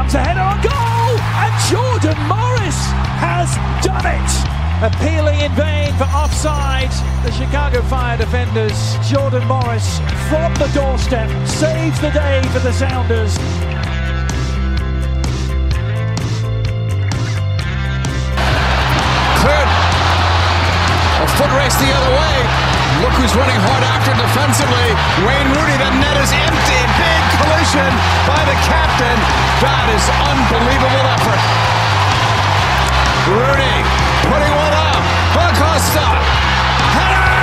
comes a header on goal, and Jordan Morris has done it. Appealing in vain for offside, the Chicago Fire defenders, Jordan Morris from the doorstep saves the day for the Sounders. Cleared. A foot race the other way. Look who's running hard after defensively. Wayne Rooney. The net is empty. Big collision by the captain. That is unbelievable effort. Rooney putting one up. Acosta. Header.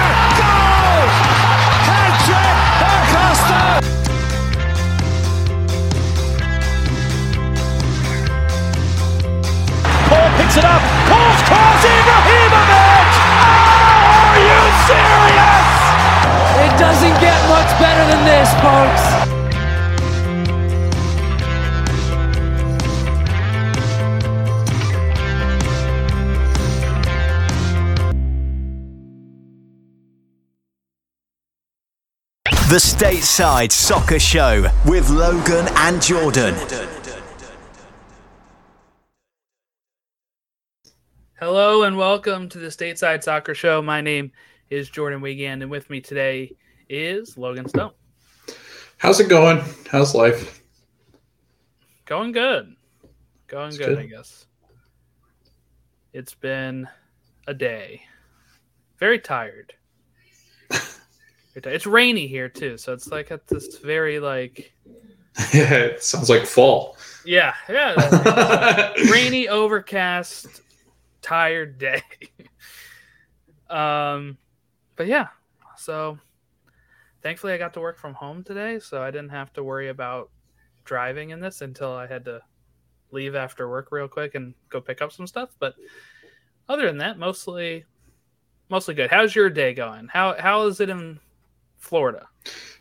Paul picks it up. Paul's cross. Ibrahimovic. Oh, are you serious? It doesn't get much better than this, folks. The Stateside Soccer Show with Logan and Jordan. Hello and welcome to the Stateside Soccer Show. My name is Jordan Wiegand, and with me today is Logan Stone. How's it going? How's life? Going good. Going good, good. I guess. It's been a day. Very tired. Very ti- It's rainy here too, so it's like at this very like Yeah, it sounds like fall. yeah, yeah, rainy, overcast, tired day. um, but yeah, so thankfully I got to work from home today, so I didn't have to worry about driving in this until I had to leave after work real quick and go pick up some stuff. But other than that, mostly, mostly good. How's your day going? How how is it in Florida?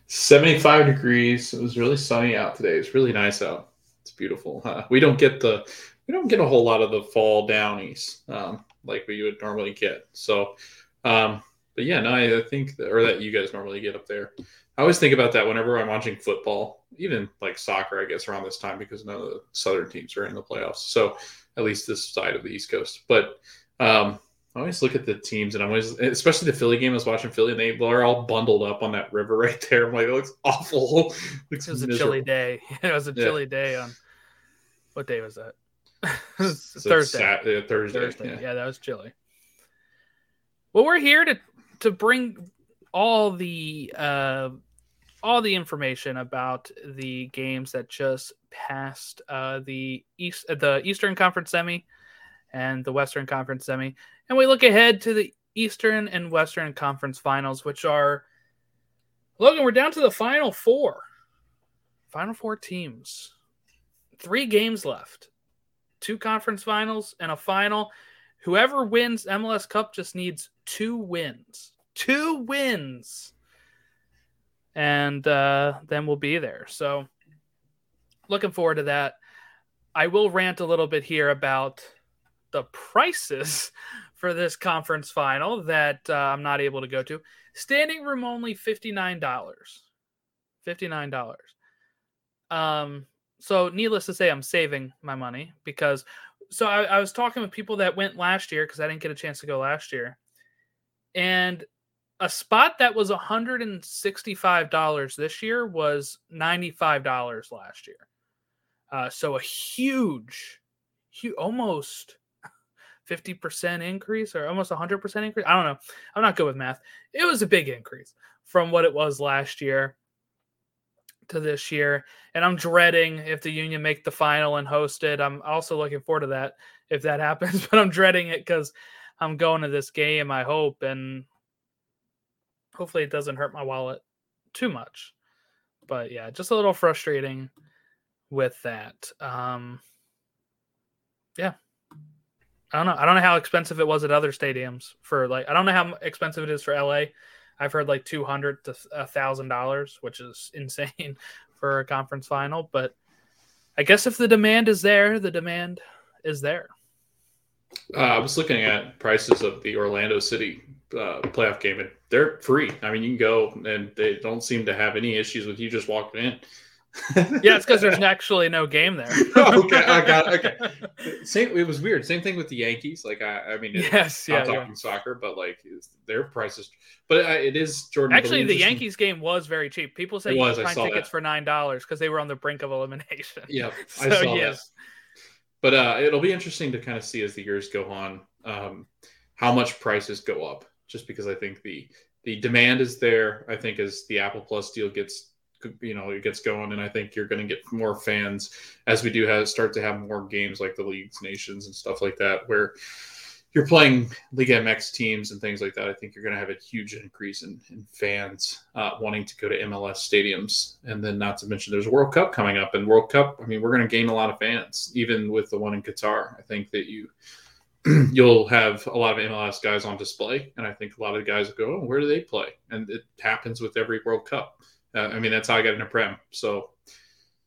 75 degrees. It was really sunny out today. It's really nice out. It's beautiful. Uh, we don't get the we don't get a whole lot of the fall downies um, like we would normally get. So, um, but yeah, no, I, think that, or that you guys normally get up there. I always think about that whenever I'm watching football, even like soccer, I guess around this time because none of the southern teams are in the playoffs. So at least this side of the East Coast. But um, I always look at the teams, and I'm always, especially the Philly game. I was watching Philly, and they are all bundled up on that river right there. I'm like, it looks awful. looks It was a chilly day. It was a Yeah. chilly day on what day was that? So Thursday. Yeah, Thursday. Thursday. yeah. Yeah. that was chilly. Well, we're here to to bring all the uh, all the information about the games that just passed uh, the east uh, the Eastern Conference semi and the Western Conference semi, and we look ahead to the Eastern and Western Conference finals, which are Logan. We're down to the final four. Final four teams. Three games left two conference finals and a final. Whoever wins MLS Cup just needs two wins. Two wins. And uh, then we'll be there. So looking forward to that. I will rant a little bit here about the prices for this conference final that uh, I'm not able to go to. Standing room only $59. $59. Um, so needless to say, I'm saving my money because so I, I was talking with people that went last year because I didn't get a chance to go last year, and a spot that was $165 this year was $95 last year. Uh, so a huge, huge, almost 50% increase or almost 100% increase. I don't know. I'm not good with math. It was a big increase from what it was last year to this year. And I'm dreading if the Union make the final and host it. I'm also looking forward to that if that happens, but I'm dreading it because I'm going to this game, I hope, and hopefully it doesn't hurt my wallet too much. But yeah, just a little frustrating with that. Um yeah. I don't know. I don't know how expensive it was at other stadiums for like I don't know how expensive it is for LA. I've heard like 200 to a thousand dollars, which is insane for a conference final. But I guess if the demand is there, the demand is there. Uh, I was looking at prices of the Orlando City uh, playoff game, and they're free. I mean, you can go, and they don't seem to have any issues with you just walking in. Yeah, it's because there's actually no game there. Oh, okay, I got okay. Same. It was weird. Same thing with the Yankees. Like I, I mean, it, yes, yeah, I'm talking yeah. soccer, but like their prices. But uh, it is Jordan. Actually, the Yankees game was very cheap. People say It you was, can I find tickets that. for nine dollars because they were on the brink of elimination. Yep, I So, saw yes. that. But uh, it'll be interesting to kind of see as the years go on um, how much prices go up. Just because I think the the demand is there. I think as the Apple Plus deal gets you know it gets going, and I think you're going to get more fans as we do have start to have more games like the leagues, nations, and stuff like that, where you're playing Liga MX teams and things like that. I think you're going to have a huge increase in, in fans uh, wanting to go to MLS stadiums, and then not to mention there's a World Cup coming up, and World Cup. I mean, we're going to gain a lot of fans, even with the one in Qatar. I think that you you'll have a lot of MLS guys on display, and I think a lot of the guys go, "Oh, where do they play?" And it happens with every World Cup. Uh, I mean, that's how I got into Prem. So,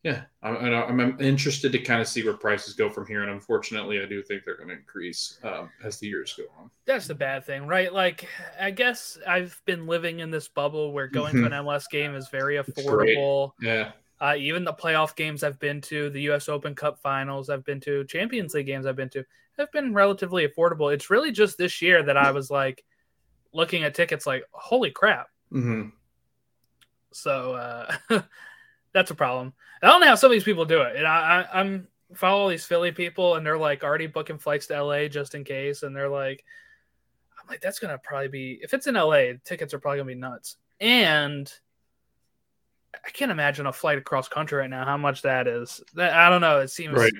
yeah, I'm, I'm, I'm interested to kind of see where prices go from here, and unfortunately, I do think they're going to increase um, as the years go on. That's the bad thing, right? Like, I guess I've been living in this bubble where going to an MLS game is very Mm-hmm. affordable. Yeah, Uh, even the playoff games I've been to, the U.S. Open Cup finals I've been to, Champions League games I've been to, have been relatively affordable. It's really just this year that I was like looking at tickets, like, holy crap. hmm So uh, that's a problem. I don't know how some of these people do it. And I, I, I'm follow these Philly people, and they're like already booking flights to LA just in case. And they're like, I'm like, that's gonna probably be if it's in LA, tickets are probably gonna be nuts. And I can't imagine a flight across country right now. How much that is? That I don't know. It seems right.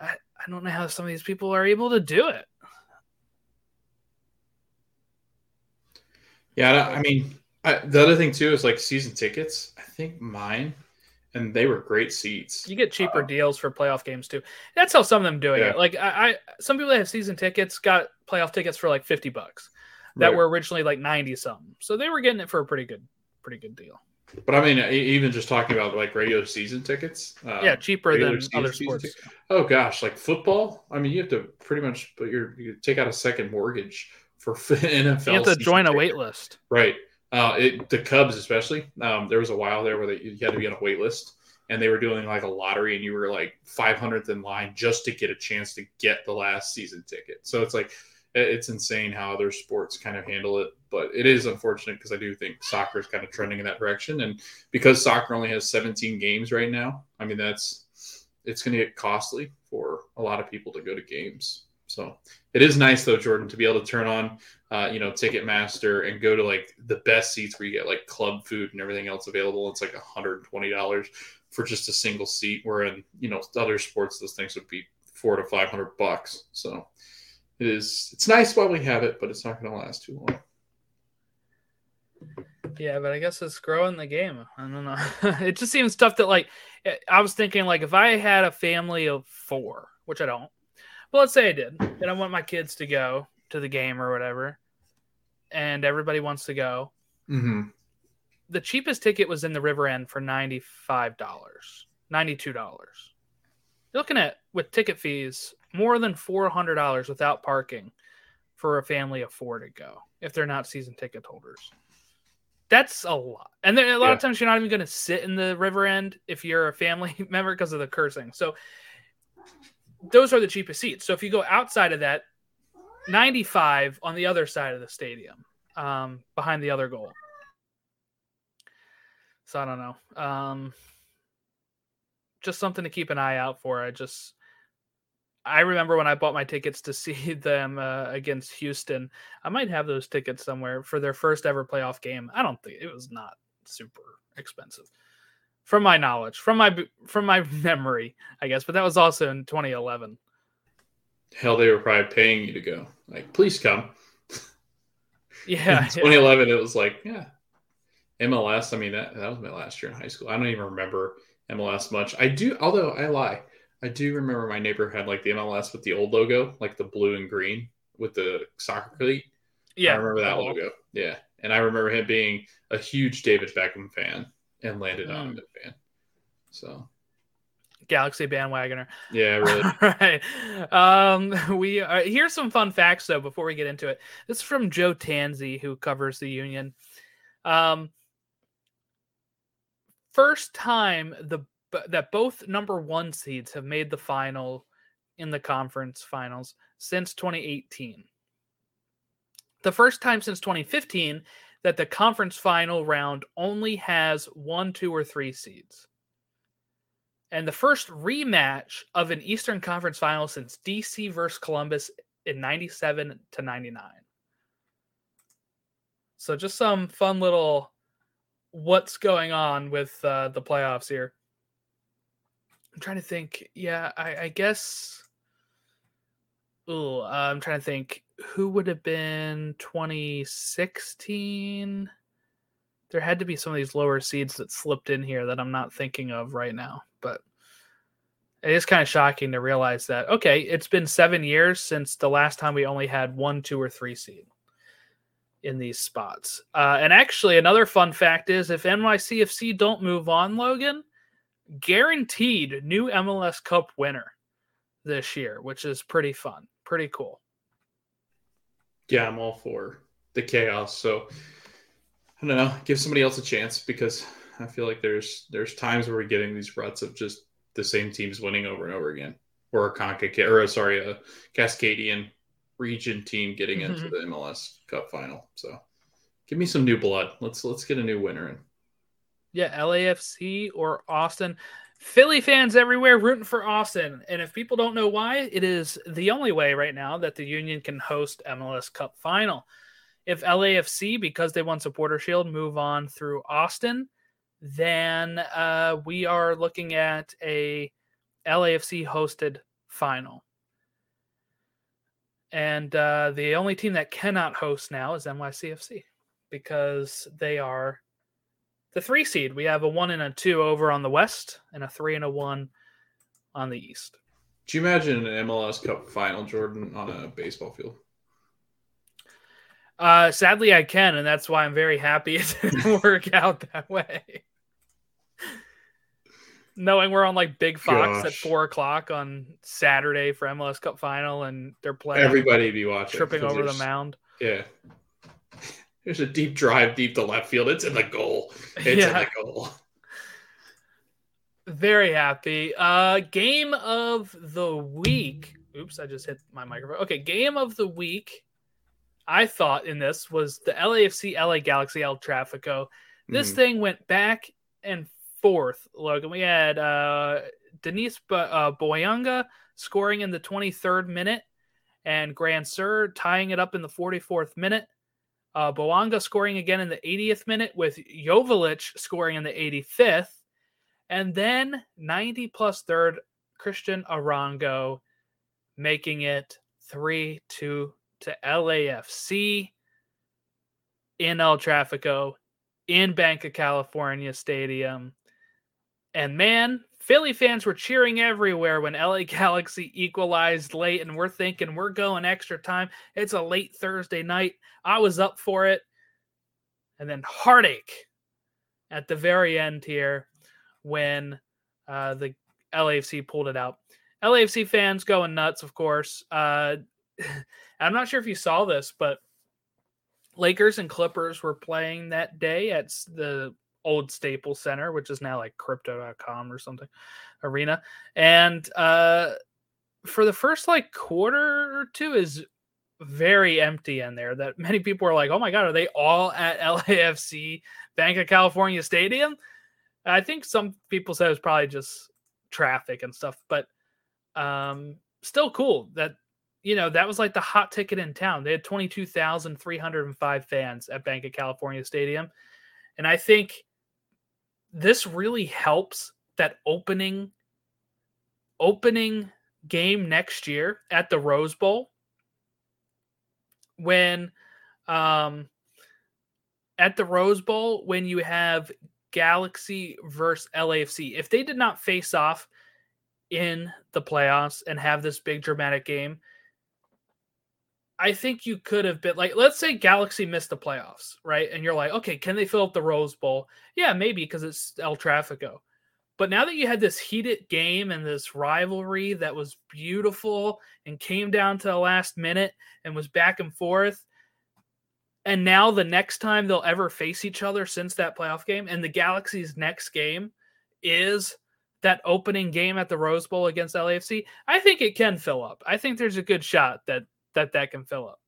I, I don't know how some of these people are able to do it. Yeah, I I mean, I, the other thing too is like season tickets. I think mine, and they were great seats. You get cheaper Uh, deals for playoff games too. That's how some of them doing Yeah. it. Like I, I, some people that have season tickets got playoff tickets for like fifty bucks that Right. were originally like ninety something. So they were getting it for a pretty good, pretty good deal. But I mean, even just talking about like regular season tickets. um, yeah, cheaper than season- other sports. tickets. Oh gosh, like football. I mean, you have to pretty much put your you take out a second mortgage for NFL. You have to join a wait list. Right. Uh, it, the Cubs, especially. Um, there was a while there where they, you had to be on a wait list, and they were doing like a lottery, and you were like 500th in line just to get a chance to get the last season ticket. So it's like it's insane how other sports kind of handle it, but it is unfortunate because I do think soccer is kind of trending in that direction, and because soccer only has 17 games right now, I mean that's it's going to get costly for a lot of people to go to games. So it is nice though, Jordan, to be able to turn on uh, you know, Ticketmaster and go to like the best seats where you get like club food and everything else available. It's like $120 for just a single seat. Where in, you know, other sports, those things would be four to 500 bucks. So it is, it's nice while we have it, but it's not going to last too long. Yeah, but I guess it's growing the game. I don't know. it just seems tough that like I was thinking like if I had a family of four, which I don't, but let's say I did, and I want my kids to go to the game or whatever, and everybody wants to go. Mm-hmm. The cheapest ticket was in the River End for ninety five dollars, ninety two dollars. You're looking at with ticket fees more than four hundred dollars without parking for a family of four to go if they're not season ticket holders. That's a lot. And then a lot Yeah. of times you're not even going to sit in the river end if you're a family member because of the cursing. So those are the cheapest seats. So if you go outside of that, 95 on the other side of the stadium, um, behind the other goal. So I don't know. Um, just something to keep an eye out for. I just I remember when I bought my tickets to see them uh, against Houston. I might have those tickets somewhere for their first ever playoff game. I don't think it was not super expensive, from my knowledge, from my from my memory, I guess. But that was also in 2011. Hell, they were probably paying you to go. Like, please come. Yeah, In 2011, it was like, yeah. MLS, I mean, that, that was my last year in high school. I don't even remember MLS much. I do, although I lie. I do remember my neighbor had like the MLS with the old logo, like the blue and green with the soccer cleat. yeah. I remember that oh. logo. Yeah. And I remember him being a huge David Beckham fan and landed on Mm. a fan. So, Galaxy bandwagoner. yeah, really. All right. Um, we are, here's some fun facts though before we get into it. This is from Joe Tanzi, who covers the Union. Um, first time the that both number one seeds have made the final in the conference finals since 2018. The first time since 2015 that the conference final round only has one, two, or three seeds. And the first rematch of an Eastern Conference final since DC versus Columbus in 97 to 99. So just some fun little what's going on with uh, the playoffs here. I'm trying to think. Yeah, I, I guess. Ooh, uh, I'm trying to think. Who would have been 2016? There had to be some of these lower seeds that slipped in here that I'm not thinking of right now. But it is kind of shocking to realize that, okay, it's been seven years since the last time we only had one, two, or three seed in these spots. Uh, and actually, another fun fact is if NYCFC don't move on, Logan, guaranteed new MLS Cup winner this year, which is pretty fun, pretty cool. Yeah, I'm all for the chaos. So I don't know, give somebody else a chance because I feel like there's there's times where we're getting these ruts of just the same teams winning over and over again, or a Conca or a, sorry, a Cascadian region team getting into mm-hmm. the MLS Cup final. So give me some new blood. Let's let's get a new winner in. Yeah, LAFC or Austin. Philly fans everywhere rooting for Austin. And if people don't know why, it is the only way right now that the Union can host MLS Cup final. If LAFC, because they won Supporter Shield, move on through Austin, then uh, we are looking at a LAFC hosted final. And uh, the only team that cannot host now is NYCFC because they are the three seed. We have a one and a two over on the west, and a three and a one on the east. Do you imagine an MLS Cup final, Jordan, on a baseball field? Uh, sadly, I can, and that's why I'm very happy it didn't work out that way. Knowing we're on like Big Fox Gosh. at four o'clock on Saturday for MLS Cup final, and they're playing. Everybody be watching, tripping over the mound. Yeah, there's a deep drive deep to left field. It's in the goal. It's yeah. in the goal. Very happy. Uh, game of the week. Oops, I just hit my microphone. Okay, game of the week. I thought in this was the LAFC LA Galaxy El Trafico. This mm. thing went back and forth, Logan. We had uh, Denis Bo- uh, Bouanga scoring in the 23rd minute and Grandsir tying it up in the 44th minute. Uh, Bouanga scoring again in the 80th minute with Joveljic scoring in the 85th. And then 90 plus third, Cristian Arango making it 3 2 to LAFC in El Trafico in Bank of California Stadium. And man, Philly fans were cheering everywhere when LA Galaxy equalized late, and we're thinking we're going extra time. It's a late Thursday night. I was up for it. And then heartache at the very end here when uh, the LAFC pulled it out. LAFC fans going nuts, of course. Uh, I'm not sure if you saw this, but Lakers and Clippers were playing that day at the old Staples Center, which is now like crypto.com or something arena. And uh, for the first like quarter or two is very empty in there that many people are like, oh my God, are they all at LAFC Bank of California Stadium? I think some people said it was probably just traffic and stuff, but um, still cool that you know, that was like the hot ticket in town. They had 22,305 fans at Bank of California Stadium. And I think this really helps that opening opening game next year at the Rose Bowl when um at the Rose Bowl when you have Galaxy versus LAFC. If they did not face off in the playoffs and have this big dramatic game, I think you could have been like, let's say Galaxy missed the playoffs, right? And you're like, okay, can they fill up the Rose Bowl? Yeah, maybe because it's El Trafico. But now that you had this heated game and this rivalry that was beautiful and came down to the last minute and was back and forth, And now the next time they'll ever face each other since that playoff game, and the Galaxy's next game is that opening game at the Rose Bowl against LAFC, I think it can fill up. I think there's a good shot that that that can fill up.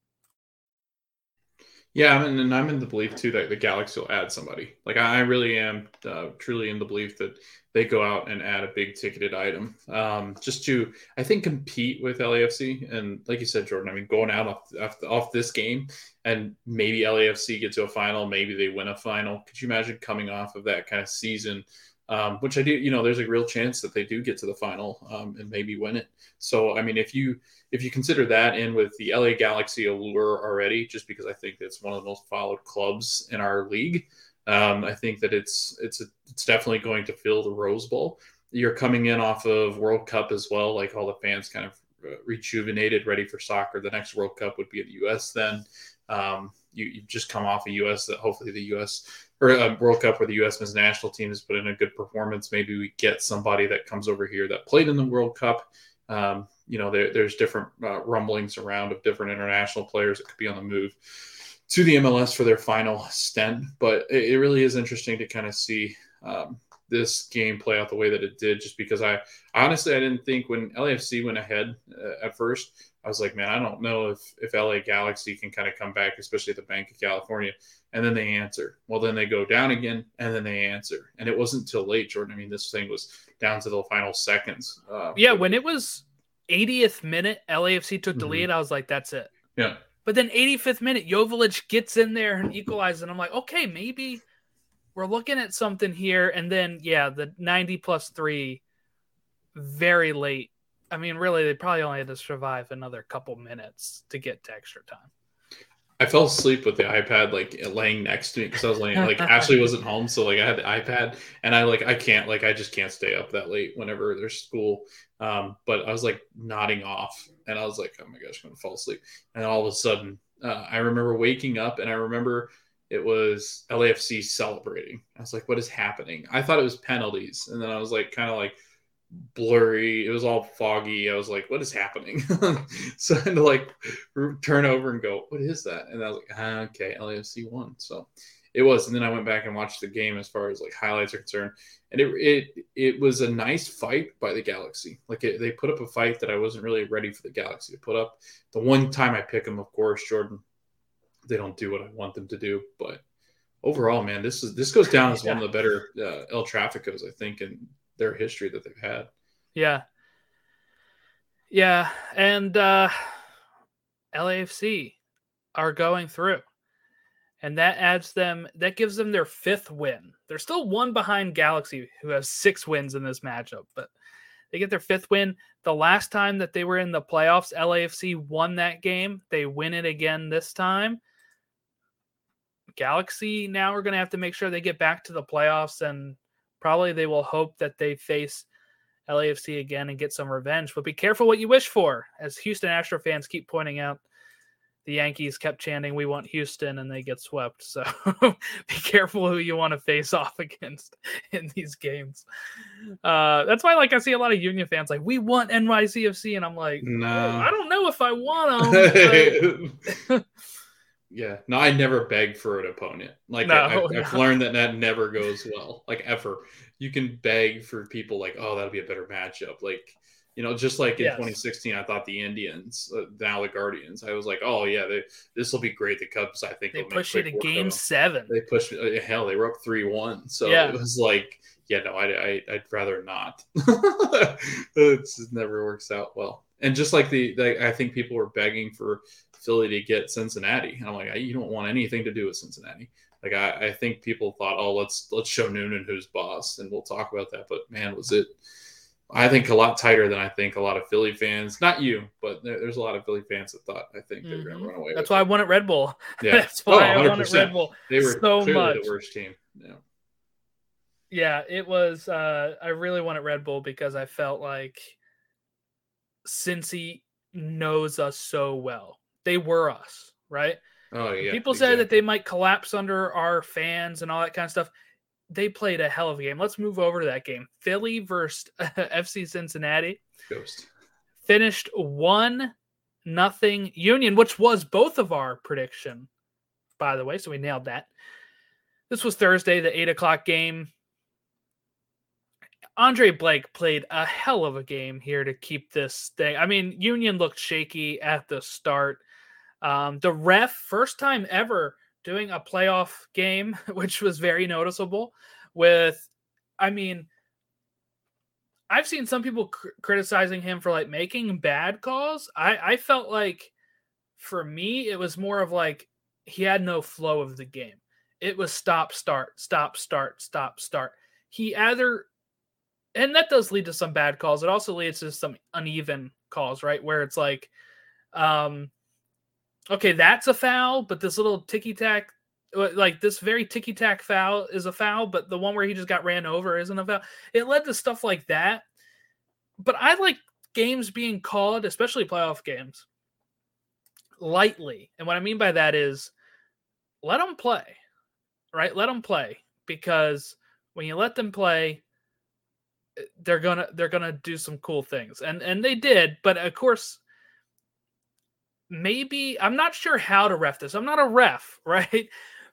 Yeah, and, and I'm in the belief too that the Galaxy will add somebody. Like I really am uh, truly in the belief that they go out and add a big ticketed item, um, just to I think compete with LAFC. And like you said, Jordan, I mean going out off, off, off this game and maybe LAFC get to a final, maybe they win a final. Could you imagine coming off of that kind of season? Um, which I do, you know, there's a real chance that they do get to the final um, and maybe win it. So, I mean, if you if you consider that in with the LA Galaxy allure already, just because I think it's one of the most followed clubs in our league, um, I think that it's it's a, it's definitely going to fill the Rose Bowl. You're coming in off of World Cup as well, like all the fans kind of uh, rejuvenated, ready for soccer. The next World Cup would be in the U.S. Then um, you you just come off a U.S. that hopefully the U.S. or a World Cup where the U.S. men's national team has put in a good performance. Maybe we get somebody that comes over here that played in the World Cup. Um, you know, there, there's different uh, rumblings around of different international players that could be on the move to the MLS for their final stint. But it, it really is interesting to kind of see um, this game play out the way that it did, just because I honestly I didn't think when LAFC went ahead uh, at first, I was like, man, I don't know if if LA Galaxy can kind of come back, especially at the Bank of California. And then they answer. Well, then they go down again, and then they answer. And it wasn't until late, Jordan. I mean, this thing was down to the final seconds. Uh, yeah, when it was 80th minute, LAFC took the mm-hmm. lead. I was like, that's it. Yeah. But then 85th minute, Joveljic gets in there and equalizes. And I'm like, okay, maybe we're looking at something here. And then, yeah, the 90 plus three, very late. I mean, really, they probably only had to survive another couple minutes to get to extra time. I fell asleep with the iPad like laying next to me because I was laying like Ashley wasn't home, so like I had the iPad and I like I can't like I just can't stay up that late whenever there's school. Um, but I was like nodding off and I was like, oh my gosh, I'm gonna fall asleep. And all of a sudden, uh, I remember waking up and I remember it was LAFC celebrating. I was like, what is happening? I thought it was penalties, and then I was like, kind of like blurry. It was all foggy. I was like, what is happening? so I had to like turn over and go, what is that? And I was like, ah, okay, LAFC won. So it was. And then I went back and watched the game as far as like highlights are concerned. And it it it was a nice fight by the Galaxy. Like it, they put up a fight that I wasn't really ready for the Galaxy to put up. The one time I pick them, of course, Jordan, they don't do what I want them to do. But overall, man, this is this goes down as yeah. one of the better uh, El Traficos, I think, in their history that they've had. Yeah. Yeah. And uh, LAFC are going through. And that adds them, that gives them their fifth win. They're still one behind Galaxy, who has six wins in this matchup, but they get their fifth win. The last time that they were in the playoffs, LAFC won that game. They win it again this time. Galaxy now are going to have to make sure they get back to the playoffs and Probably they will hope that they face LAFC again and get some revenge. But be careful what you wish for, as Houston Astro fans keep pointing out. The Yankees kept chanting, "We want Houston," and they get swept. So be careful who you want to face off against in these games. Uh, that's why, like, I see a lot of Union fans like, "We want NYCFC," and I'm like, "No, I don't know if I want them." Yeah, no, I never beg for an opponent. Like no, I, have no. learned that that never goes well. Like ever, you can beg for people like, oh, that'll be a better matchup. Like you know, just like in yes. 2016, I thought the Indians, uh, now the Guardians. I was like, oh yeah, this will be great. The Cubs, I think they push you to game seven. They pushed uh, hell. They were up three one, so yeah. it was like, yeah, no, I, I would rather not. it never works out well. And just like the, the, I think people were begging for To get Cincinnati. And I'm like, you don't want anything to do with Cincinnati. Like I, I think people thought, oh, let's let's show Noonan who's boss, and we'll talk about that. But man, was it? I think a lot tighter than I think a lot of Philly fans. Not you, but there, there's a lot of Philly fans that thought I think mm-hmm. they're going to run away. That's why it. I wanted Red Bull. Yeah, that's why oh, I wanted Red Bull. They were so much. the worst team. Yeah. Yeah, it was. Uh, I really wanted Red Bull because I felt like Cincy knows us so well they were us, right? Oh yeah. People exactly. said that they might collapse under our fans and all that kind of stuff. They played a hell of a game. Let's move over to that game. Philly versus FC Cincinnati. Ghost. Finished one nothing Union, which was both of our prediction by the way, so we nailed that. This was Thursday, the eight o'clock game. Andre Blake played a hell of a game here to keep this thing. I mean, Union looked shaky at the start. Um, the ref, first time ever doing a playoff game, which was very noticeable. With, I mean, I've seen some people cr- criticizing him for like making bad calls. I, I felt like for me, it was more of like he had no flow of the game. It was stop, start, stop, start, stop, start. He either, and that does lead to some bad calls. It also leads to some uneven calls, right? Where it's like, um, okay, that's a foul, but this little ticky tack, like this very ticky tack foul is a foul, but the one where he just got ran over isn't a foul. It led to stuff like that. But I like games being called, especially playoff games, lightly. And what I mean by that is let them play, right? Let them play because when you let them play, eh, they're gonna they're gonna do some cool things, and and they did. But of course, maybe I'm not sure how to ref this. I'm not a ref, right?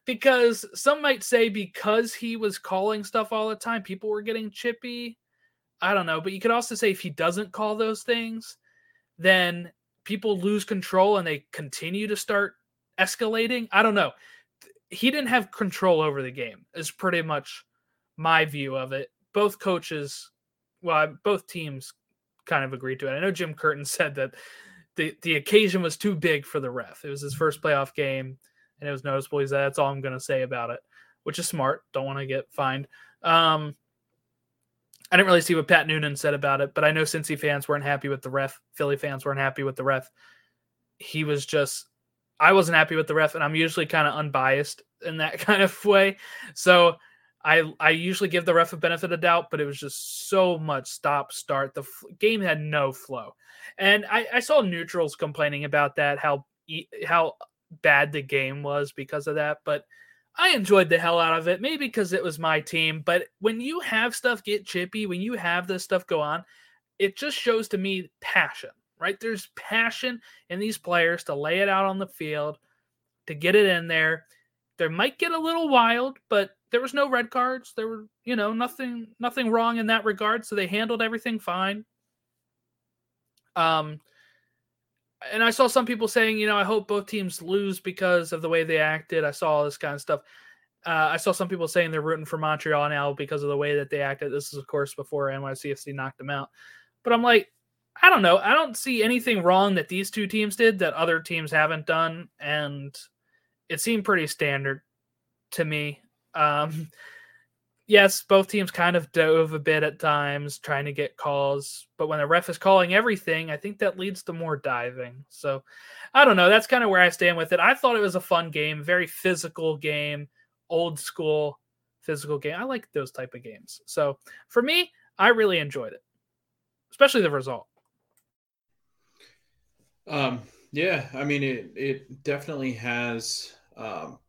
Because some might say because he was calling stuff all the time, people were getting chippy. I don't know, but you could also say if he doesn't call those things, then people lose control and they continue to start escalating. I don't know. He didn't have control over the game. Is pretty much my view of it. Both coaches, well, both teams kind of agreed to it. I know Jim Curtin said that the the occasion was too big for the ref. It was his first playoff game, and it was noticeable. He's that's all I'm going to say about it, which is smart. Don't want to get fined. Um, I didn't really see what Pat Noonan said about it, but I know Cincy fans weren't happy with the ref. Philly fans weren't happy with the ref. He was just, I wasn't happy with the ref, and I'm usually kind of unbiased in that kind of way. So I I usually give the ref a benefit of doubt, but it was just so much stop start. The f- game had no flow, and I, I saw neutrals complaining about that how how bad the game was because of that. But I enjoyed the hell out of it, maybe because it was my team. But when you have stuff get chippy, when you have this stuff go on, it just shows to me passion, right? There's passion in these players to lay it out on the field, to get it in there. There might get a little wild, but there was no red cards. There were, you know, nothing nothing wrong in that regard. So they handled everything fine. Um and I saw some people saying, you know, I hope both teams lose because of the way they acted. I saw all this kind of stuff. Uh, I saw some people saying they're rooting for Montreal now because of the way that they acted. This is, of course, before NYCFC knocked them out. But I'm like, I don't know. I don't see anything wrong that these two teams did that other teams haven't done. And it seemed pretty standard to me. Um, yes, both teams kind of dove a bit at times trying to get calls, but when the ref is calling everything, I think that leads to more diving. So I don't know. That's kind of where I stand with it. I thought it was a fun game, very physical game, old school physical game. I like those type of games. So for me, I really enjoyed it, especially the result. Um, yeah, I mean, it, it definitely has, um,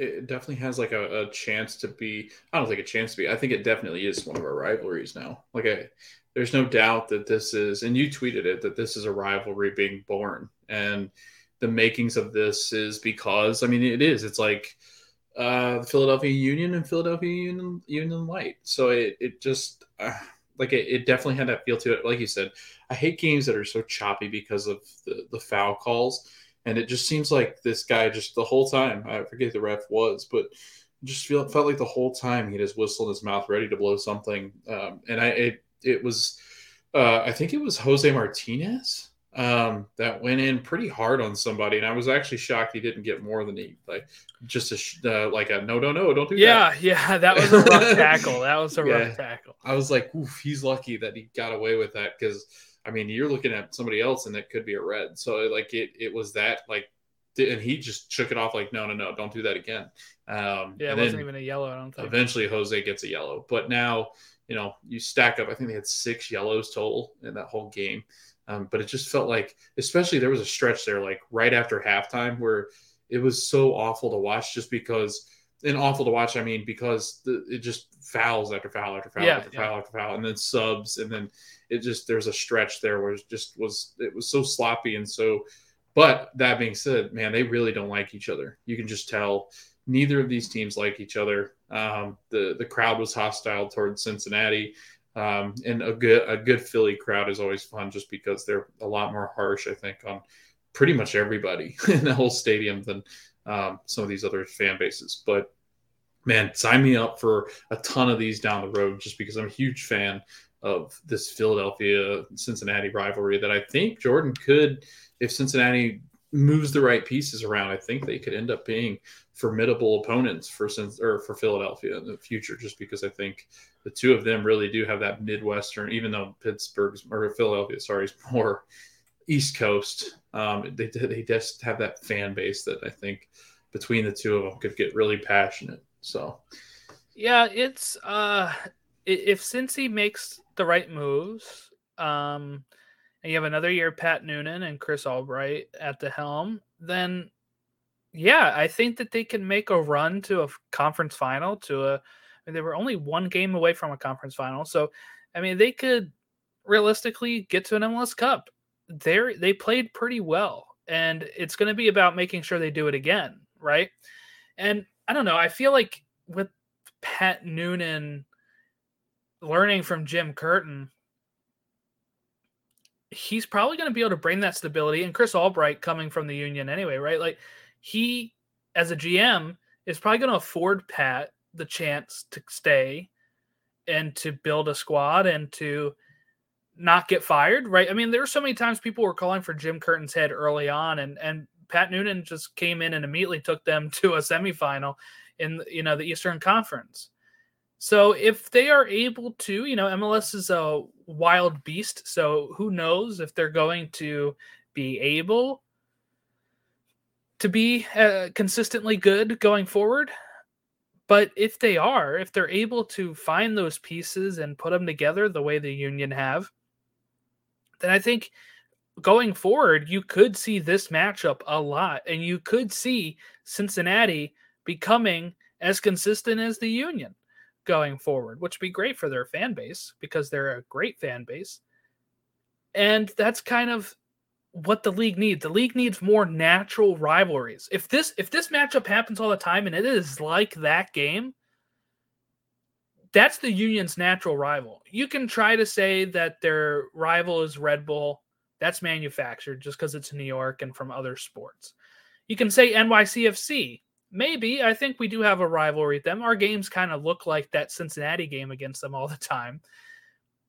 it definitely has like a, a, chance to be. I don't think a chance to be. I think it definitely is one of our rivalries now. Like, I, there's no doubt that this is, and you tweeted it that this is a rivalry being born, and the makings of this is because I mean it is. It's like uh, Philadelphia Union and Philadelphia Union Union Light. So it it just uh, like it, it definitely had that feel to it. Like you said, I hate games that are so choppy because of the the foul calls and it just seems like this guy just the whole time I forget the ref was, but just feel felt like the whole time he had his whistle in his mouth, ready to blow something. Um, and I it it was uh, I think it was Jose Martinez um, that went in pretty hard on somebody, and I was actually shocked he didn't get more than he like just a uh, like a no no no don't do yeah, that. Yeah, yeah, that was a rough tackle. That was a yeah. rough tackle. I was like, oof, he's lucky that he got away with that because I mean, you're looking at somebody else and it could be a red. So like it, it was that like, and he just shook it off like, no, no, no, don't do that again. Um, yeah, it wasn't even a yellow. I don't think. Eventually, Jose gets a yellow, but now you know you stack up. I think they had six yellows total in that whole game. Um, but it just felt like, especially there was a stretch there, like right after halftime, where it was so awful to watch, just because. And awful to watch. I mean, because the, it just fouls after foul after foul yeah, after yeah. foul after foul, and then subs, and then it just there's a stretch there where it just was it was so sloppy and so but that being said, man, they really don't like each other. You can just tell neither of these teams like each other. Um, the the crowd was hostile towards Cincinnati, um, and a good a good Philly crowd is always fun just because they're a lot more harsh. I think on pretty much everybody in the whole stadium than um, some of these other fan bases. But man, sign me up for a ton of these down the road just because I'm a huge fan of this Philadelphia Cincinnati rivalry that I think Jordan could, if Cincinnati moves the right pieces around, I think they could end up being formidable opponents for or for Philadelphia in the future. Just because I think the two of them really do have that Midwestern, even though Pittsburgh's or Philadelphia, sorry, is more East Coast. Um, they they just have that fan base that I think between the two of them could get really passionate. So, yeah, it's uh, if Cincy makes the right moves, um, and you have another year Pat Noonan and Chris Albright at the helm, then yeah, I think that they can make a run to a conference final. To a, I mean, they were only one game away from a conference final, so I mean, they could realistically get to an MLS Cup. They they played pretty well, and it's going to be about making sure they do it again, right? And I don't know. I feel like with Pat Noonan learning from Jim Curtin, he's probably going to be able to bring that stability. And Chris Albright coming from the Union anyway, right? Like he, as a GM, is probably going to afford Pat the chance to stay and to build a squad and to not get fired, right? I mean, there were so many times people were calling for Jim Curtin's head early on, and and Pat Noonan just came in and immediately took them to a semifinal in you know the Eastern Conference. So if they are able to, you know, MLS is a wild beast. So who knows if they're going to be able to be uh, consistently good going forward. But if they are, if they're able to find those pieces and put them together the way the Union have, then I think going forward, you could see this matchup a lot. And you could see Cincinnati becoming as consistent as the Union going forward, which would be great for their fan base because they're a great fan base. And that's kind of what the league needs. The league needs more natural rivalries. If this if this matchup happens all the time and it is like that game, that's the Union's natural rival. You can try to say that their rival is Red Bull. That's manufactured just because it's New York and from other sports. You can say NYCFC maybe I think we do have a rivalry with them. Our games kind of look like that Cincinnati game against them all the time.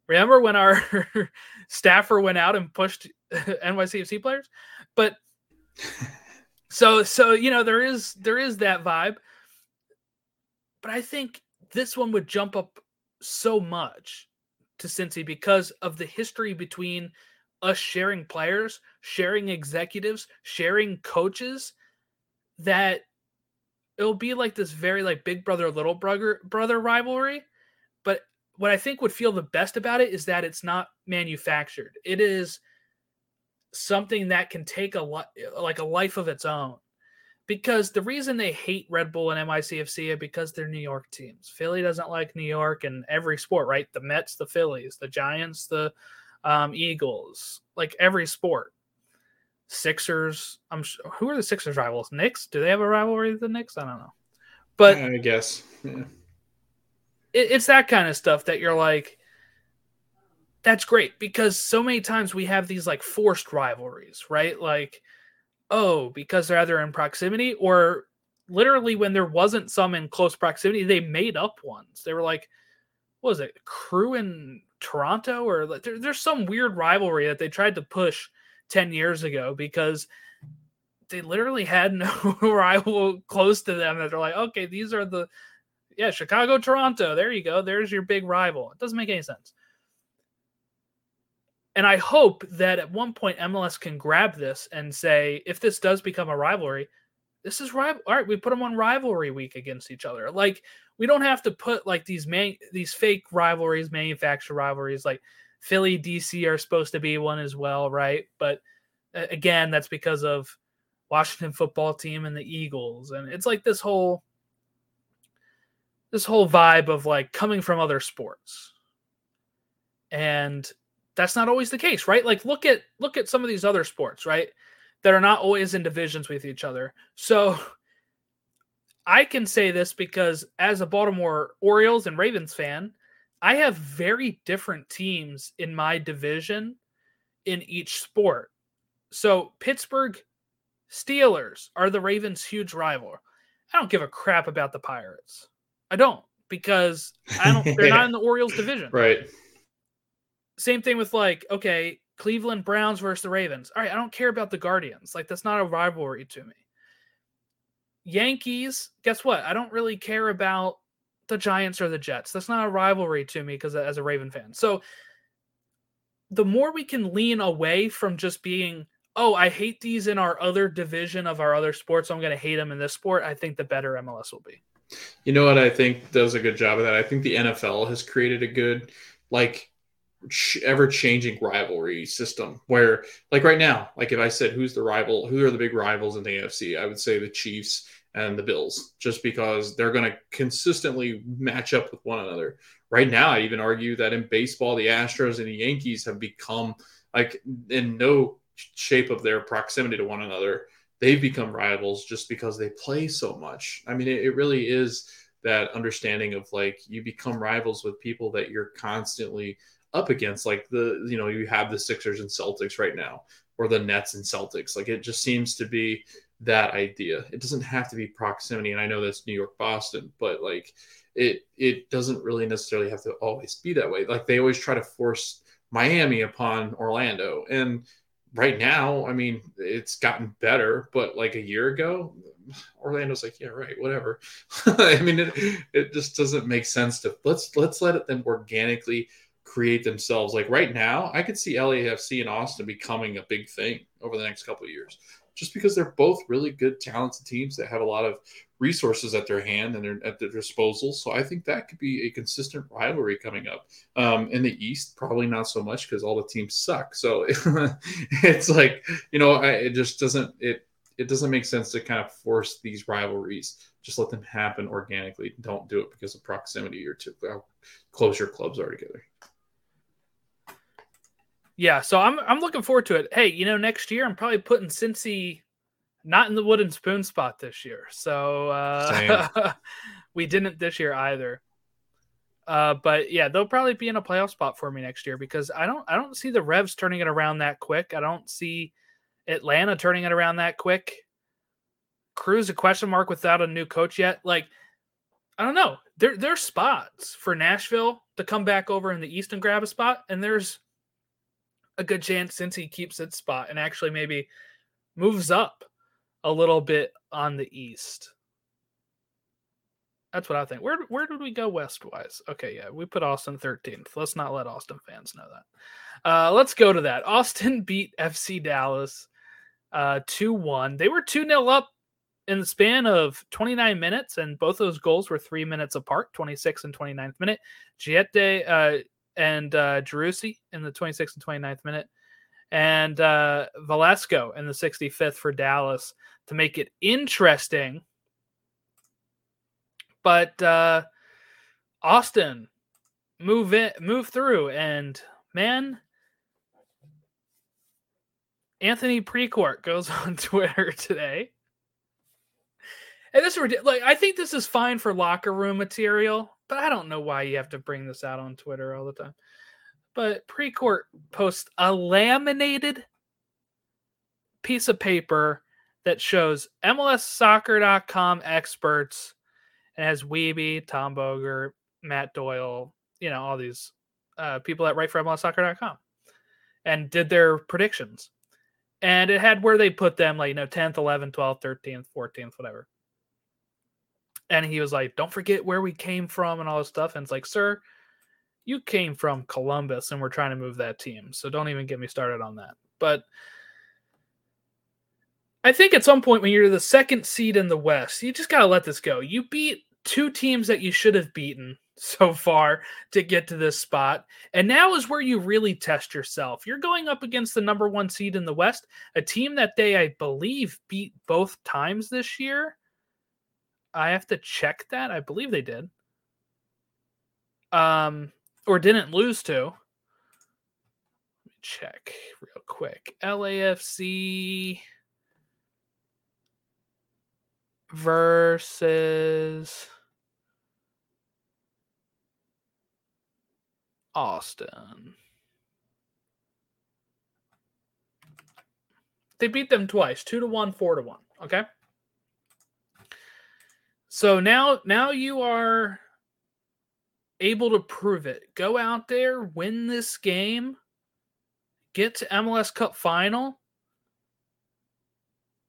Remember when our staffer went out and pushed NYCFC players? But so so you know there is there is that vibe. But I think this one would jump up so much to Cincy because of the history between us sharing players, sharing executives, sharing coaches that it'll be like this very like big brother little brother brother rivalry. But what i think would feel the best about it is that it's not manufactured. It is something that can take a lot like a life of its own because the reason they hate red bull and nycfc is because they're new york teams philly doesn't like new york in every sport right the mets the phillies the giants the um, eagles like every sport Sixers. I'm sure, who are the Sixers rivals? Knicks? Do they have a rivalry with the Knicks? I don't know. But I guess yeah. it, it's that kind of stuff that you're like, that's great because so many times we have these like forced rivalries, right? Like, oh, because they're either in proximity or literally when there wasn't some in close proximity, they made up ones. They were like, what was it, Crew in Toronto? Or like, there, there's some weird rivalry that they tried to push 10 years ago because they literally had no rival close to them that they're like, okay, these are the yeah, Chicago, Toronto. There you go. There's your big rival. It doesn't make any sense. And I hope that at one point MLS can grab this and say, if this does become a rivalry, this is rival. All right, we put them on rivalry week against each other. Like we don't have to put like these man these fake rivalries, manufactured rivalries. Like Philly, DC are supposed to be one as well, right? But again, that's because of Washington football team and the Eagles, and it's like this whole this whole vibe of like coming from other sports, and that's not always the case, right? Like look at look at some of these other sports, right? that are not always in divisions with each other. So I can say this because as a Baltimore Orioles and Ravens fan, I have very different teams in my division in each sport. So Pittsburgh Steelers are the Ravens' huge rival. I don't give a crap about the Pirates. I don't because I don't they're not in the Orioles division. Right. Same thing with like, okay, Cleveland Browns versus the Ravens. All right, I don't care about the Guardians. Like that's not a rivalry to me. Yankees, guess what? I don't really care about the Giants or the Jets. That's not a rivalry to me because as a Raven fan. So the more we can lean away from just being, oh, I hate these in our other division of our other sports, so I'm going to hate them in this sport, I think the better MLS will be. You know what I think does a good job of that? I think the NFL has created a good, like, ever changing rivalry system where like right now like if i said who's the rival who are the big rivals in the afc i would say the chiefs and the bills just because they're going to consistently match up with one another. Right now i even argue that in baseball the astros and the yankees have become like in no shape of their proximity to one another they've become rivals just because they play so much. I mean it, it really is that understanding of like you become rivals with people that you're constantly up against like the you know you have the Sixers and Celtics right now or the Nets and Celtics. Like it just seems to be that idea. It doesn't have to be proximity and I know that's New York Boston but like it it doesn't really necessarily have to always be that way. Like they always try to force Miami upon Orlando and right now I mean it's gotten better but like a year ago Orlando's like, yeah, right, whatever. I mean, it, it just doesn't make sense to let's let's let it them organically create themselves. Like right now, I could see LAFC and Austin becoming a big thing over the next couple of years, just because they're both really good, talented teams that have a lot of resources at their hand and they're at their disposal. So I think that could be a consistent rivalry coming up. Um, in the East, probably not so much because all the teams suck. So it's like you know, I, it just doesn't it it doesn't make sense to kind of force these rivalries. Just let them happen organically. Don't do it because of proximity or to how close your clubs are together yeah, so I'm I'm looking forward to it. Hey, you know, next year I'm probably putting Cincy not in the wooden spoon spot this year. So uh, we didn't this year either. Uh, but yeah, they'll probably be in a playoff spot for me next year because I don't I don't see the Revs turning it around that quick. I don't see Atlanta turning it around that quick. Cruz a question mark without a new coach yet. Like I don't know. There there's spots for Nashville to come back over in the East and grab a spot, and there's a good chance Cincy keeps its spot and actually maybe moves up a little bit on the east. That's what I think. Where where did we go west wise? Okay, yeah, we put Austin 13th. Let's not let Austin fans know that. Uh, let's go to that. Austin beat FC Dallas uh, 2 1. They were 2 0 up in the span of 29 minutes, and both those goals were three minutes apart 26 and 29th minute. Djitté, uh, and uh, Driussi in the 26th and 29th minute, and uh, Velasco in the 65th for Dallas to make it interesting. But uh, Austin move in, move through, and man, Anthony Precourt goes on Twitter today. And this is like I think this is fine for locker room material, but I don't know why you have to bring this out on Twitter all the time. But Precourt posts a laminated piece of paper that shows MLSsoccer.com experts and has Wiebe, Tom Bogert, Matt Doyle, you know, all these uh, people that write for MLSsoccer.com and did their predictions. And it had where they put them, like, you know, 10th, 11th, 12th, 13th, 14th, whatever and he was like, "Don't forget where we came from and all this stuff." And it's like, "Sir, you came from Columbus, and we're trying to move that team, so don't even get me started on that." But I think at some point when you're the second seed in the West, you just gotta let this go. You beat two teams that you should have beaten so far to get to this spot. And now is where you really test yourself. You're going up against the number one seed in the West, a team that they, I believe, beat both times this year. I have to check that. I believe they did. Um, or didn't lose to. Let me check real quick. LAFC. versus Austin. They beat them twice, two to one, four to one. Okay. So now, now you are able to prove it. Go out there, win this game, get to MLS Cup final,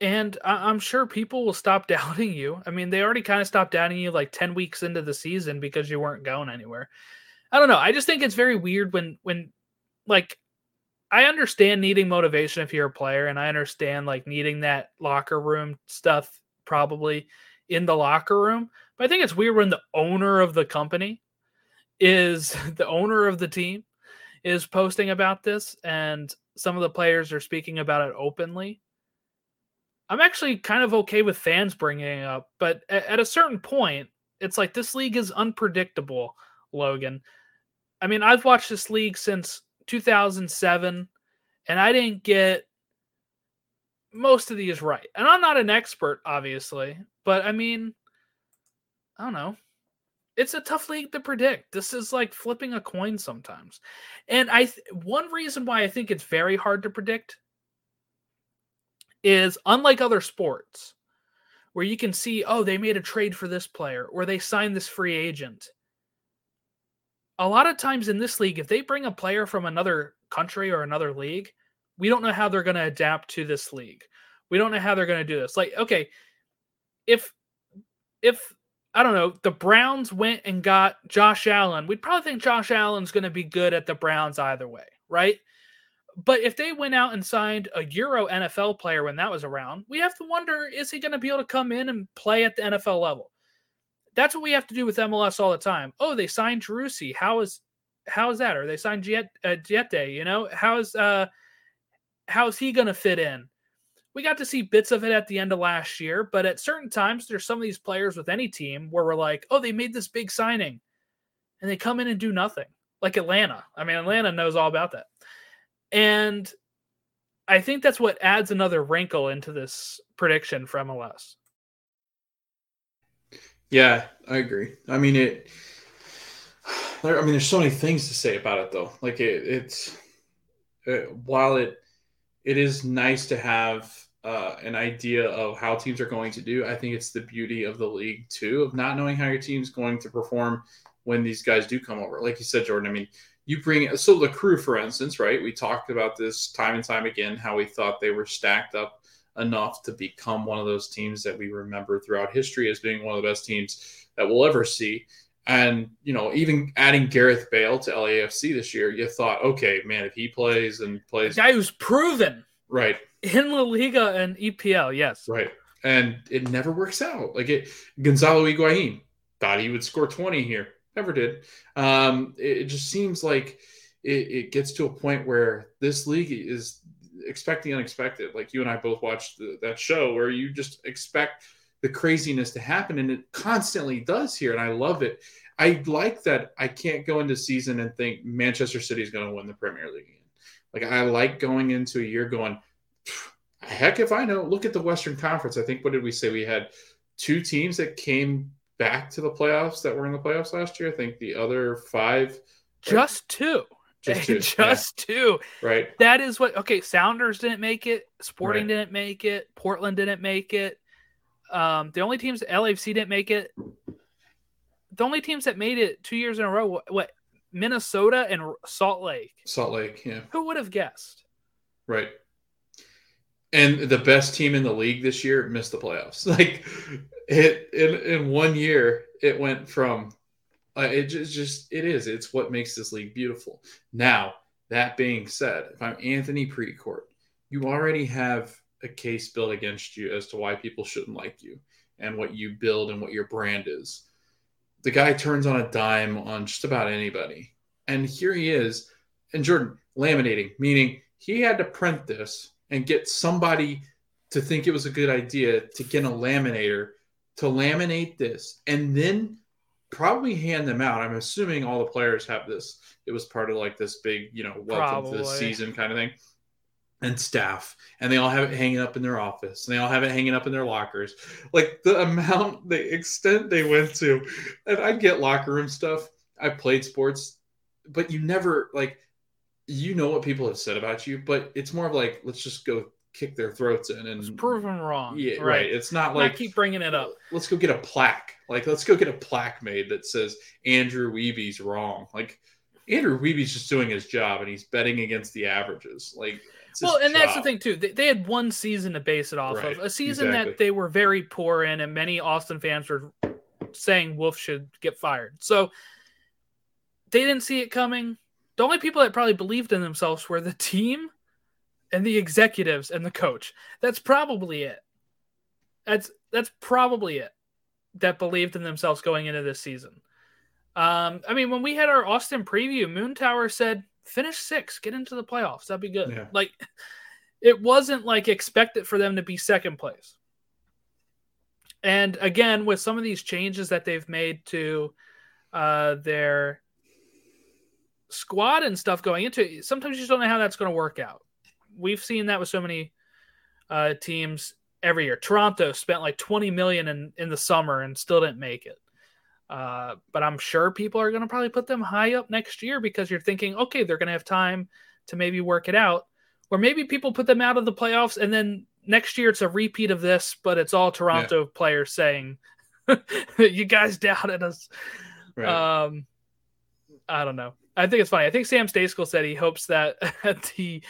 and I- am sure people will stop doubting you. I mean, they already kind of stopped doubting you like 10 weeks into the season because you weren't going anywhere. I don't know. I just think it's very weird when when like I understand needing motivation if you're a player and I understand like needing that locker room stuff probably in the locker room. But I think it's weird when the owner of the company is the owner of the team is posting about this and some of the players are speaking about it openly. I'm actually kind of okay with fans bringing it up, but at, at a certain point, it's like this league is unpredictable, Logan. I mean, I've watched this league since 2007, and I didn't get most of these right. And I'm not an expert, obviously, but I mean, I don't know. It's a tough league to predict. This is like flipping a coin sometimes. And I th- one reason why I think it's very hard to predict is unlike other sports where you can see, oh, they made a trade for this player or they signed this free agent. A lot of times in this league, if they bring a player from another country or another league, we don't know how they're going to adapt to this league. We don't know how they're going to do this. Like, okay, if if I don't know, the Browns went and got Josh Allen, we'd probably think Josh Allen's going to be good at the Browns either way, right? But if they went out and signed a Euro NFL player when that was around, we have to wonder is he going to be able to come in and play at the NFL level? That's what we have to do with MLS all the time. Oh, they signed Driussi. How is how is that? Or they signed Jet uh. You know how is uh how is he going to fit in? We got to see bits of it at the end of last year, but at certain times, there's some of these players with any team where we're like, oh, they made this big signing, and they come in and do nothing. Like Atlanta. I mean, Atlanta knows all about that. And I think that's what adds another wrinkle into this prediction for MLS. Yeah, I agree. I mean it. I mean, there's so many things to say about it, though. Like it, it's it, while it it is nice to have uh, an idea of how teams are going to do. I think it's the beauty of the league too, of not knowing how your team's going to perform when these guys do come over. Like you said, Jordan. I mean, you bring so the crew, for instance, right? We talked about this time and time again how we thought they were stacked up enough to become one of those teams that we remember throughout history as being one of the best teams that we'll ever see. And you know, even adding Gareth Bale to LAFC this year, you thought, okay, man, if he plays and plays, guy who's proven right in La Liga and EPL, yes, right, and it never works out. Like it, Gonzalo Higuain thought he would score twenty here, Never did. Um, it, it, just seems like it, it, gets to a point where this league is expecting unexpected. Like you and I both watched the, that show where you just expect the craziness to happen, and it constantly does here, and I love it. I like that I can't go into season and think Manchester City is going to win the Premier League. Again. Like I like going into a year going, heck if I know. Look at the Western Conference. I think what did we say? We had two teams that came back to the playoffs that were in the playoffs last year. I think the other five, just two, just two, just yeah. two. Right. That is what. Okay, Sounders didn't make it. Sporting right. didn't make it. Portland didn't make it. Um, the only teams LAFC didn't make it. The only teams that made it two years in a row, what, what Minnesota and Salt Lake. Salt Lake, yeah. Who would have guessed? Right. And the best team in the league this year missed the playoffs. Like it in in one year it went from uh, it just, just it is it's what makes this league beautiful now that being said if i'm anthony precourt you already have a case built against you as to why people shouldn't like you and what you build and what your brand is the guy turns on a dime on just about anybody and here he is and jordan laminating meaning he had to print this and get somebody to think it was a good idea to get a laminator to laminate this and then probably hand them out. I'm assuming all the players have this. It was part of like this big, you know, welcome probably. to the season kind of thing. And staff and they all have it hanging up in their office and they all have it hanging up in their lockers. Like the amount the extent they went to and i get locker room stuff. I played sports but you never like you know what people have said about you but it's more of like let's just go kick their throats in and It's proven wrong. yeah right, it's not Like like keep bringing it up. let's go get a plaque. Like let's go get a plaque made that says andrew wiebe's wrong. Like andrew wiebe's just doing his job and he's betting against the averages. Like it's Well, and that's the thing too. They, they had one season to base it off Right, of, a season exactly. that they were very poor in, and many Austin fans were saying Wolff should get fired. So they didn't see it coming. The only people that probably believed in themselves were the team and the executives and the coach. That's probably it. That's that's probably it. That believed in themselves going into this season. Um, I mean, when we had our Austin preview, Moon Tower said, "Finish six, get into the playoffs. That'd be good." Yeah. Like, it wasn't like expected for them to be second place. And again, with some of these changes that they've made to uh, their squad and stuff going into it, sometimes you just don't know how that's going to work out. We've seen that with so many uh, teams every year. Toronto spent like 20 million in, in the summer and still didn't make it. Uh, but I'm sure people are going to probably put them high up next year because you're thinking, okay, they're going to have time to maybe work it out. Or maybe people put them out of the playoffs and then next year it's a repeat of this, but it's all Toronto players saying, you guys doubted us. Right. Um, I don't know. I think it's funny. I think Sam Stejskal said he hopes that at the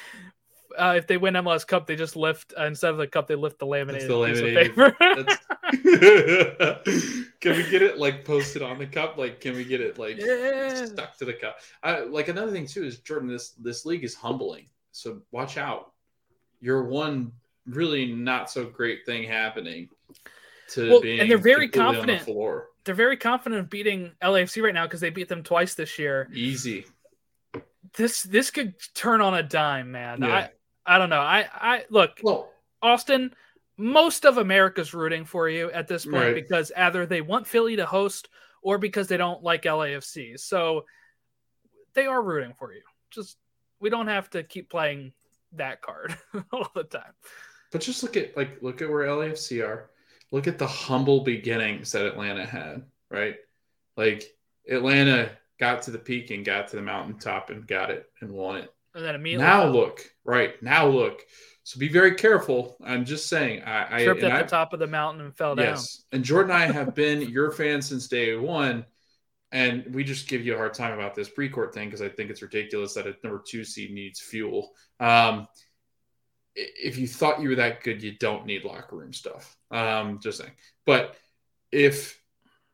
uh, if they win MLS Cup, they just lift uh, instead of the cup, they lift the laminated, the laminated- paper. Can we get it like posted on the cup? Like, can we get it like Yeah. stuck to the cup? I, like another thing too is Jordan. This this league is humbling, so watch out. You're one really not so great thing happening to Well, being and they're very confident. the floor. They're very confident of beating LAFC right now because they beat them twice this year. Easy. This this could turn on a dime, man. Yeah. I don't know. I I look Well, Austin. Most of America's rooting for you at this point Right. because either they want Philly to host or because they don't like LAFC. So they are rooting for you. Just we don't have to keep playing that card all the time. But just look at like look at where LAFC are. Look at the humble beginnings that Atlanta had, right? Like Atlanta got to the peak and got to the mountaintop and got it and won it. And then immediately Now look, right now look. So be very careful. I'm just saying. I, I tripped and at I- the top of the mountain and fell down. yes, and Jordan and I have been your fans since day one, and we just give you a hard time about this pre-court thing because I think it's ridiculous that a number two seed needs fuel. Um, if you thought you were that good, you don't need locker room stuff. Um, just saying. But if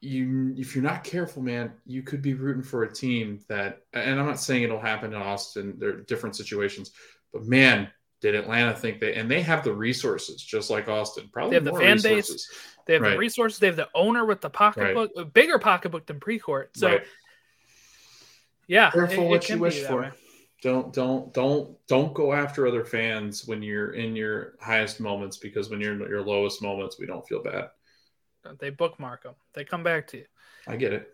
you if you're not careful, man, you could be rooting for a team that. And I'm not saying it'll happen in Austin. There are different situations, but man, did Atlanta think they and they have the resources just like Austin. Probably They have the fan base. They have Right. the resources. They have the owner with the pocketbook, a bigger pocketbook than Precourt. So Right. yeah, Careful it- it what can you wish for. way. Don't don't don't don't go after other fans when you're in your highest moments because when you're in your lowest moments, we don't feel bad. They bookmark them. They come back to you. I get it.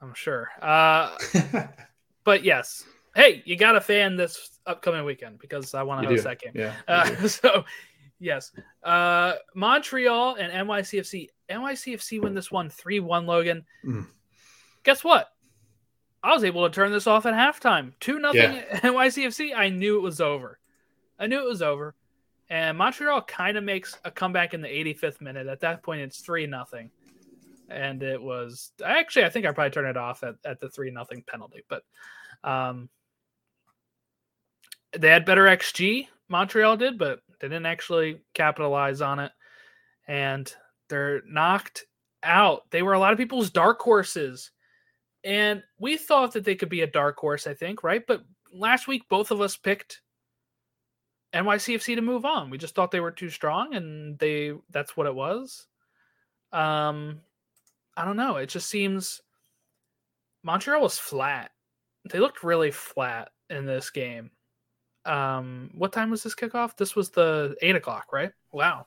I'm sure. Uh, but yes, hey, you got a fan this upcoming weekend because I want to host do. that game. Yeah. Uh, so, yes, uh, Montreal and NYCFC. NYCFC win this one three one. Logan. Mm. Guess what? I was able to turn this off at halftime. 2 nothing Yeah. NYCFC. I knew it was over. I knew it was over. And Montreal kind of makes a comeback in the 85th minute. At that point, it's 3 nothing. And it was actually, I think I probably turned it off at, at the 3 nothing penalty. But um, they had better XG, Montreal did, but they didn't actually capitalize on it. And they're knocked out. They were a lot of people's dark horses. And we thought that they could be a dark horse, I think, right? But last week, both of us picked NYCFC to move on. We just thought they were too strong, and they that's what it was. Um, I don't know. It just seems Montreal was flat. They looked really flat in this game. Um, what time was this kickoff? This was the eight o'clock, right? Wow.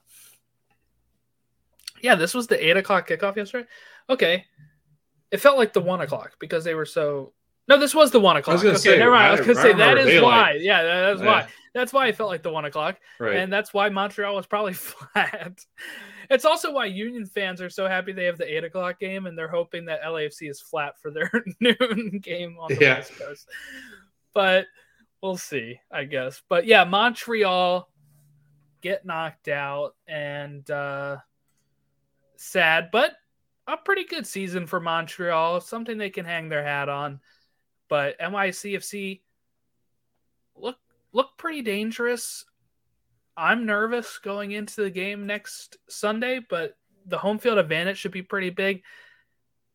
Yeah, this was the eight o'clock kickoff yesterday. Okay, it felt like the one o'clock because they were so No, this was the one o'clock. gonna okay, say, never mind. I I- was gonna I say that is remember is daylight. why. Yeah, that- that's why. That's why I felt like the one o'clock, Right. and that's why Montreal was probably flat. It's also why Union fans are so happy they have the eight o'clock game, and they're hoping that LAFC is flat for their noon game on the Yeah. West Coast. But we'll see, I guess. But yeah, Montreal get knocked out, and uh, sad, but a pretty good season for Montreal. Something they can hang their hat on. But NYCFC look look pretty dangerous. I'm nervous going into the game next Sunday, but the home field advantage should be pretty big.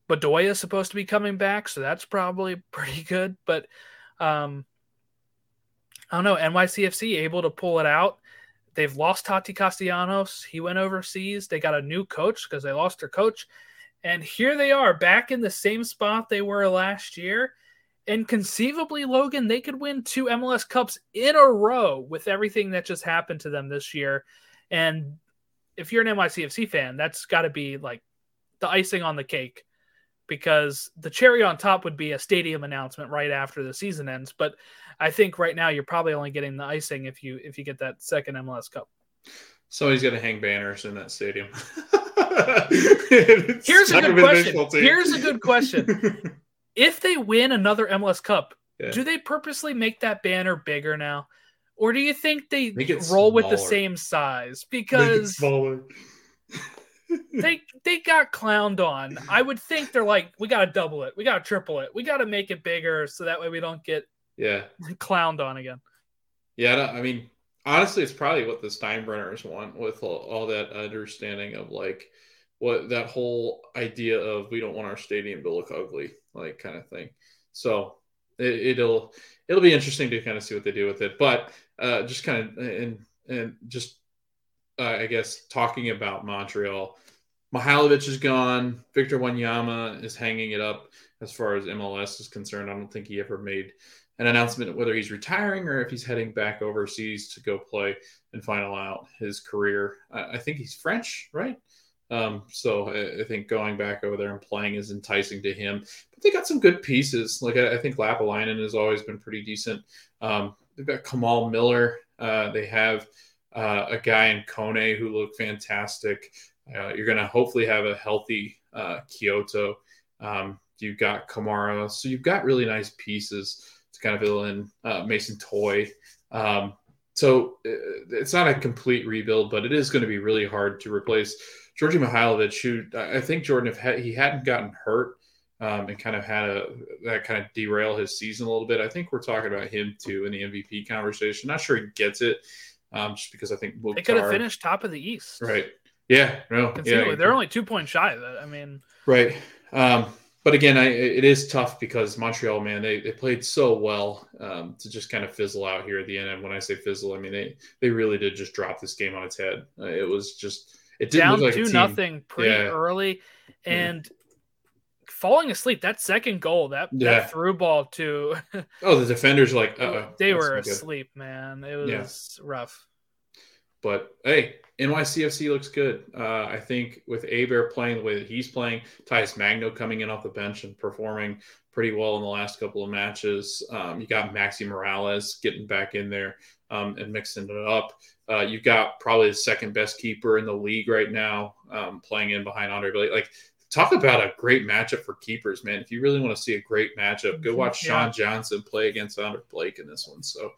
Bedoya is supposed to be coming back, so that's probably pretty good. But um, I don't know. NYCFC able to pull it out. They've lost Tati Castellanos. He went overseas. They got a new coach because they lost their coach. And here they are back in the same spot they were last year. And conceivably, Logan, they could win two MLS Cups in a row with everything that just happened to them this year. And if you're an NYCFC fan, that's got to be like the icing on the cake because the cherry on top would be a stadium announcement right after the season ends. But I think right now you're probably only getting the icing if you if you get that second MLS Cup. Somebody's gonna hang banners in that stadium. Here's a good gonna be the question. Here's a good question. if they win another MLS Cup, Yeah. do they purposely make that banner bigger now? Or do you think they roll with the same size? Because they they got clowned on. I would think they're like, we gotta double it, we gotta triple it, we gotta make it bigger so that way we don't get yeah, clowned on again. yeah. I don't- I mean, honestly, it's probably what the Steinbrenners want with all, all that understanding of like what that whole idea of we don't want our stadium to look ugly, like kind of thing. So it, it'll it'll be interesting to kind of see what they do with it. But uh, just kind of and and just uh, I guess talking about Montreal, Mihailovic is gone. Victor Wanyama is hanging it up as far as MLS is concerned. I don't think he ever made an announcement whether he's retiring or if he's heading back overseas to go play and final out his career. I, I think he's French, right? Um, so I, I think going back over there and playing is enticing to him. They got some good pieces. Like I, I think Lappalainen has always been pretty decent. Um, they've got Kamal Miller. Uh, they have uh, a guy in Kone who looked fantastic. Uh, you're going to hopefully have a healthy uh, Quioto. Um, you've got Kamara. So you've got really nice pieces to kind of fill in uh, Mason Toye. Um, so uh, it's not a complete rebuild, but it is going to be really hard to replace Djordje Mihailovic, who I think Jordan, if he hadn't gotten hurt um, and kind of had a that kind of derail his season a little bit, I think we're talking about him too in the MVP conversation. Not sure he gets it, um, just because I think They could have finished top of the East. right. Yeah, no, yeah, They're only two points shy of that. I mean, Right. Um, but again, I, it is tough because Montreal, man, they, they played so well um, to just kind of fizzle out here at the end. And when I say fizzle, I mean they they really did just drop this game on its head. Uh, it was just it didn't down like two nothing pretty Yeah. early and falling asleep that second goal that, Yeah. that through ball to Oh, the defenders like uh they were asleep man it was Yeah. rough But hey, NYCFC looks good. Uh, I think with Héber playing the way that he's playing, Talles Magno coming in off the bench and performing pretty well in the last couple of matches. Um, you got Maxi Moralez getting back in there um, and mixing it up. Uh, you've got probably the second best keeper in the league right now, um, playing in behind Andre Blake. Like, talk about a great matchup for keepers, man. If you really want to see a great matchup, go watch Yeah. Sean Johnson play against Andre Blake in this one. So,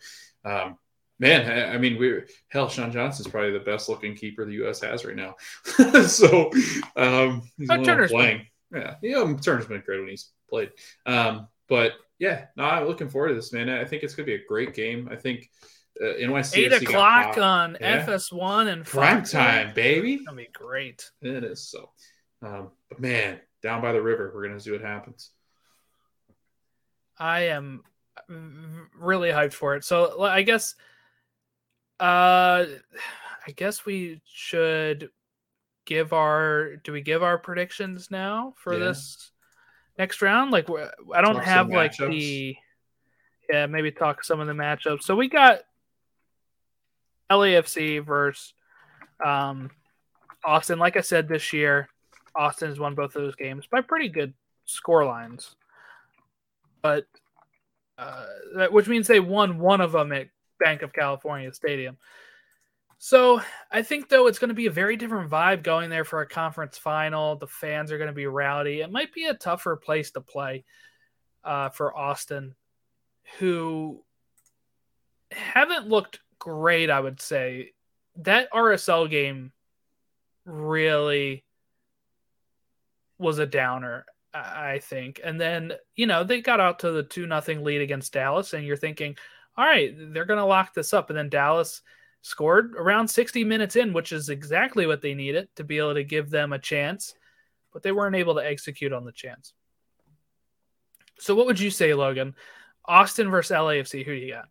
um, man, I, I mean, we're hell. Sean Johnson's probably the best looking keeper the U.S. has right now. so, um, he's oh, Turner's playing. Been. Yeah, yeah, Turner's been great when he's played. Um, but yeah, no, I'm looking forward to this, man. I think it's gonna be a great game. I think uh, NYC eight o'clock on Yeah. FS1 and prime time, baby. It's gonna be great. It is so. Um, but man, down by the river, we're gonna see what happens. I am really hyped for it. So I guess, uh, I guess we should give our. Do we give our predictions now for Yeah. this next round? Like, I don't Talk have like matchups. the. Yeah, maybe talk some of the matchups. So we got LAFC versus um, Austin. Like I said, this year, Austin has won both of those games by pretty good score lines. But uh, which means they won one of them at Banc of California Stadium. So I think though it's going to be a very different vibe going there for a conference final. The fans are going to be rowdy. It might be a tougher place to play uh, for Austin, who haven't looked great. I would say that RSL game really was a downer. I think, and then you know they got out to the two nothing lead against Dallas, and you're thinking, all right, they're going to lock this up, and then Dallas scored around 60 minutes in, which is exactly what they needed to be able to give them a chance, but they weren't able to execute on the chance. So, what would you say, Logan? Austin versus LAFC, who do you got?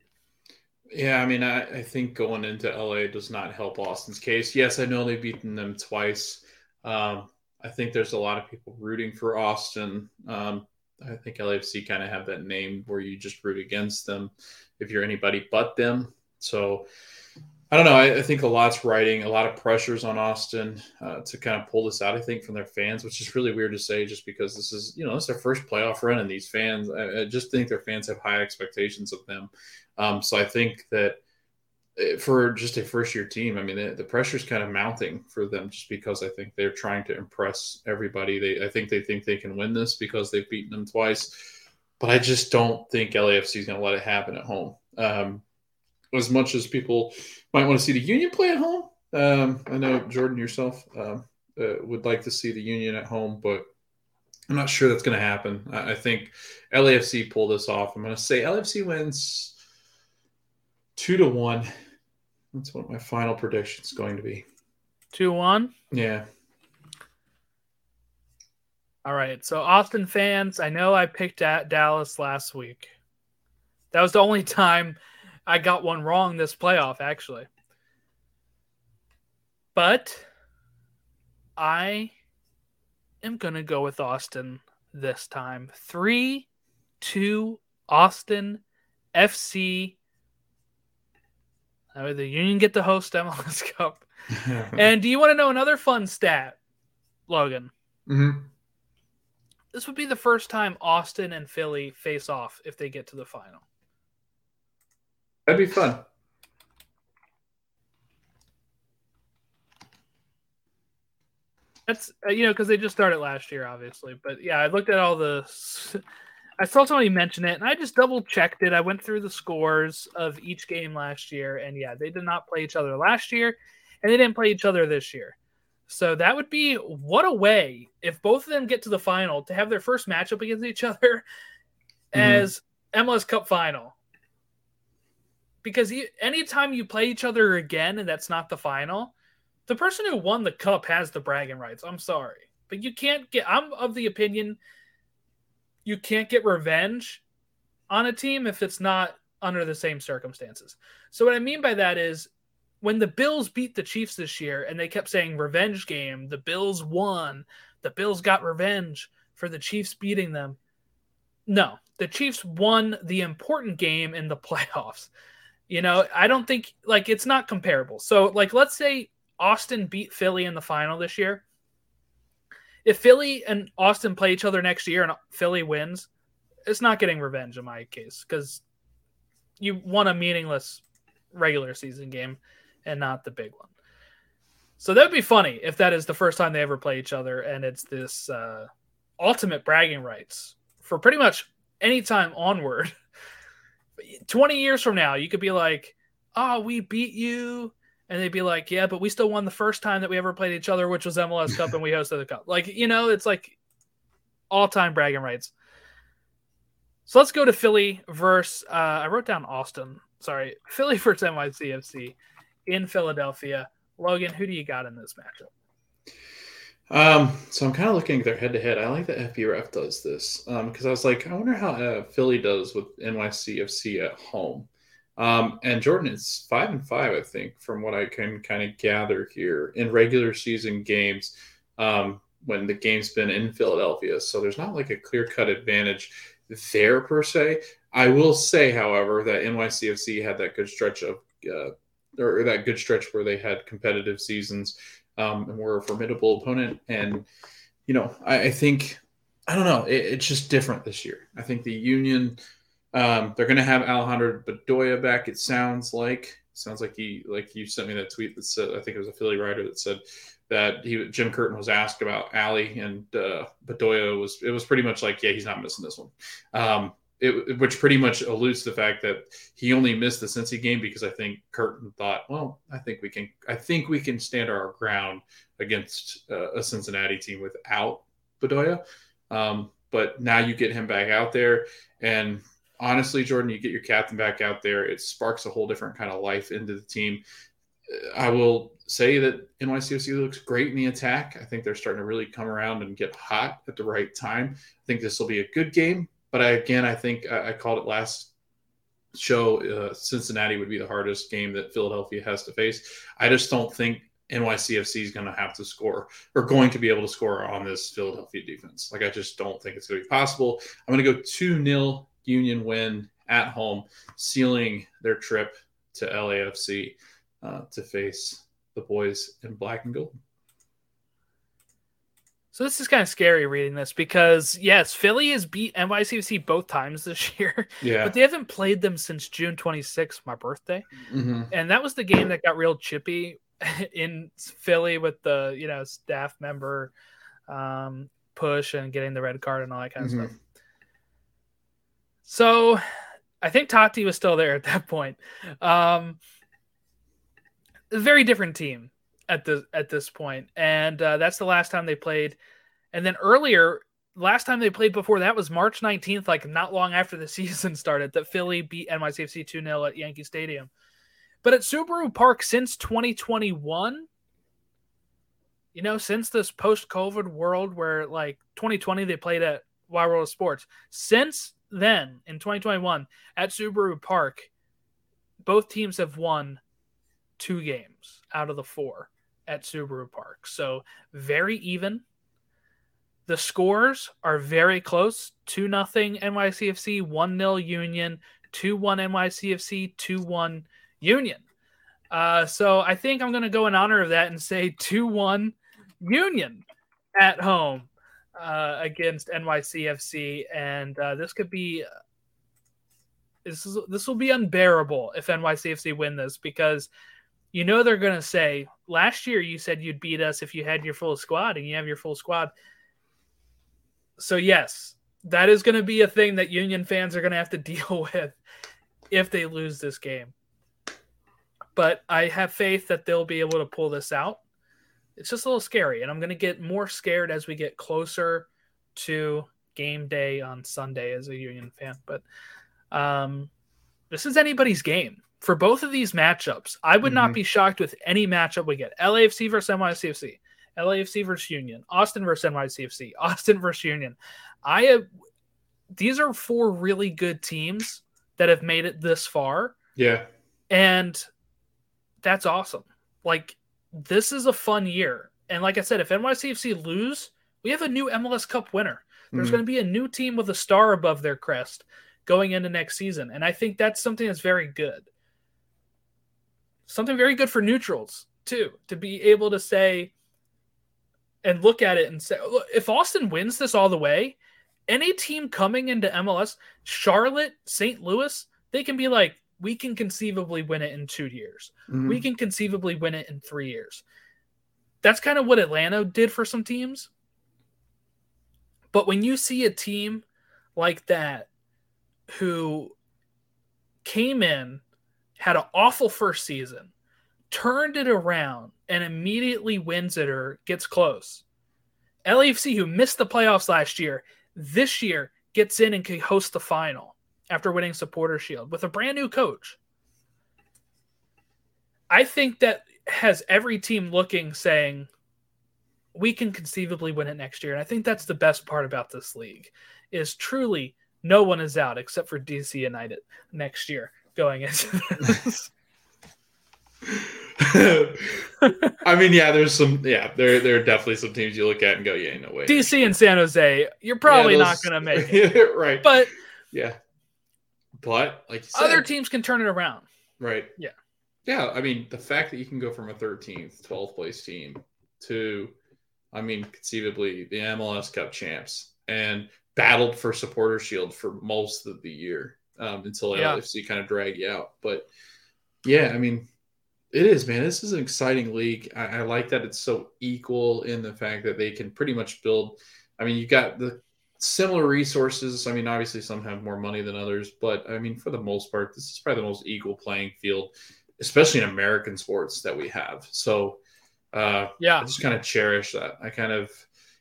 Yeah, I mean, I, I think going into LA does not help Austin's case. Yes, I know they've beaten them twice. Um, I think there's a lot of people rooting for Austin. Um, I think LAFC kind of have that name where you just root against them if you're anybody but them. So I don't know. I, I, think a lot's riding, a lot of pressures on Austin uh, to kind of pull this out. I think from their fans, which is really weird to say, just because this is you know it's their first playoff run, and these fans, I, I just think their fans have high expectations of them. Um, so I think that for just a first year team, I mean the, the pressure is kind of mounting for them, just because I think they're trying to impress everybody. They I think they think they can win this because they've beaten them twice, but I just don't think LAFC is going to let it happen at home. Um, as much as people might want to see the Union play at home. Um, I know Jordan yourself um, uh, would like to see the Union at home, but I'm not sure that's going to happen. I, I, think LAFC pull this off. I'm going to say LAFC wins two to one. That's what my final prediction is going to be. Two one. Yeah. All right. So Austin fans, I know I picked at Dallas last week. That was the only time I got one wrong this playoff, actually. But I am going to go with Austin this time. 3 2 Austin FC. Way the Union get to host MLS Cup. and do you want to know another fun stat, Logan? Mm-hmm. This would be the first time Austin and Philly face off if they get to the final. That'd be fun. That's uh, you know because they just started last year, obviously. But yeah, I looked at all the. I saw somebody mention it, and I just double checked it. I went through the scores of each game last year, and yeah, they did not play each other last year, and they didn't play each other this year. So that would be what a way if both of them get to the final to have their first matchup against each other mm-hmm. as MLS Cup final because you, anytime you play each other again and that's not the final, the person who won the cup has the bragging rights. I'm sorry, but you can't get. I'm of the opinion you can't get revenge on a team if it's not under the same circumstances. So what I mean by that is when the Bills beat the Chiefs this year and they kept saying revenge game, the Bills won, the Bills got revenge for the Chiefs beating them. No, the Chiefs won the important game in the playoffs. You know, I don't think like it's not comparable. So, like, let's say Austin beat Philly in the final this year. If Philly and Austin play each other next year and Philly wins, it's not getting revenge in my case because you won a meaningless regular season game and not the big one. So that would be funny if that is the first time they ever play each other and it's this uh, ultimate bragging rights for pretty much any time onward 20 years from now, you could be like, oh, we beat you. And they'd be like, yeah, but we still won the first time that we ever played each other, which was MLS Cup, and we hosted the Cup. Like, you know, it's like all time bragging rights. So let's go to Philly versus, uh, I wrote down Austin. Sorry, Philly versus NYCFC in Philadelphia. Logan, who do you got in this matchup? Um, so I'm kind of looking at their head to head. I like that FBref does this because um, I was like, I wonder how uh, Philly does with NYCFC at home. Um, and Jordan is five and five, I think, from what I can kind of gather here in regular season games um, when the game's been in Philadelphia. So there's not like a clear cut advantage there per se. I will say, however, that NYCFC had that good stretch of, uh, or that good stretch where they had competitive seasons um, and we're a formidable opponent. And you know, I, I think I don't know, it, it's just different this year. I think the Union Um, they're going to have Alejandro Bedoya back. It sounds like sounds like he like you sent me that tweet that said I think it was a Philly writer that said that he Jim Curtin was asked about Ali and uh, Bedoya was it was pretty much like yeah he's not missing this one. Um, it, which pretty much alludes to the fact that he only missed the Cincy game because I think Curtin thought, well, I think we can, I think we can stand our ground against uh, a Cincinnati team without Bedoya. Um, but now you get him back out there, and honestly, Jordan, you get your captain back out there, it sparks a whole different kind of life into the team. I will say that NYCFC looks great in the attack. I think they're starting to really come around and get hot at the right time. I think this will be a good game. But I, again, I think I, I called it last show. Uh, Cincinnati would be the hardest game that Philadelphia has to face. I just don't think NYCFC is going to have to score or going to be able to score on this Philadelphia defense. Like I just don't think it's going to be possible. I'm going to go two 0 Union win at home, sealing their trip to LAFC uh, to face the boys in black and gold. So this is kind of scary reading this because yes, Philly has beat NYCFC both times this year. Yeah. But they haven't played them since June 26th, my birthday. Mm-hmm. And that was the game that got real chippy in Philly with the, you know, staff member um, push and getting the red card and all that kind of Mhm. stuff. So I think Tati was still there at that point. Um, very different team at the at this point, and uh, that's the last time they played. And then earlier, last time they played before that was March nineteenth, like not long after the season started, that Philly beat NYCFC two 0 at Yankee Stadium. But at Subaru Park since 2021, you know, since this post COVID world where like 2020 they played at Wide World of Sports, since then in 2021 at Subaru Park, both teams have won two games out of the four at Subaru Park. So very even. The scores are very close 2 nothing NYCFC, 1 0 Union, 2 1 NYCFC, 2 1 Union. Uh, so I think I'm going to go in honor of that and say 2 1 Union at home uh, against NYCFC. And uh, this could be. This, is, this will be unbearable if NYCFC win this because you know they're going to say last year you said you'd beat us if you had your full squad and you have your full squad so yes that is going to be a thing that union fans are going to have to deal with if they lose this game but i have faith that they'll be able to pull this out it's just a little scary and i'm going to get more scared as we get closer to game day on sunday as a union fan but um this is anybody's game for both of these matchups, I would not Mhm. be shocked with any matchup we get. LAFC versus NYCFC, LAFC versus Union, Austin versus NYCFC, Austin versus Union. I have these are four really good teams that have made it this far, Yeah. and that's awesome. Like this is a fun year, and like I said, if NYCFC lose, we have a new MLS Cup winner. There's Mhm. going to be a new team with a star above their crest going into next season, and I think that's something that's very good something very good for neutrals too to be able to say and look at it and say look, if Austin wins this all the way any team coming into MLS Charlotte St. Louis they can be like we can conceivably win it in 2 years Mhm. we can conceivably win it in 3 years that's kind of what Atlanta did for some teams but when you see a team like that who came in had an awful first season, turned it around, and immediately wins it or gets close. LAFC, who missed the playoffs last year, this year gets in and can host the final after winning Supporter Shield with a brand new coach. I think that has every team looking saying, we can conceivably win it next year. And I think that's the best part about this league is truly no one is out except for DC United next year going into this. I mean, yeah, there's some, yeah, there, there are definitely some teams you look at and go, yeah, no way. DC and San Jose, you're probably Yeah, not going to make it. right. But yeah. But, like you said, other teams can turn it around. right. Yeah. Yeah. I mean, the fact that you can go from a 13th, 12th place team to, I mean, conceivably the MLS Cup champs and battled for supporter shield for most of the year. um, until Yeah. LFC kind of drag you out. But yeah, I mean, it is, man. This is an exciting league. I, I like that it's so equal in the fact that they can pretty much build. I mean, you got the similar resources. I mean, obviously some have more money than others, but I mean, for the most part, this is probably the most equal playing field, especially in American sports that we have. So uh, Yeah. I just kind of cherish that. I kind of,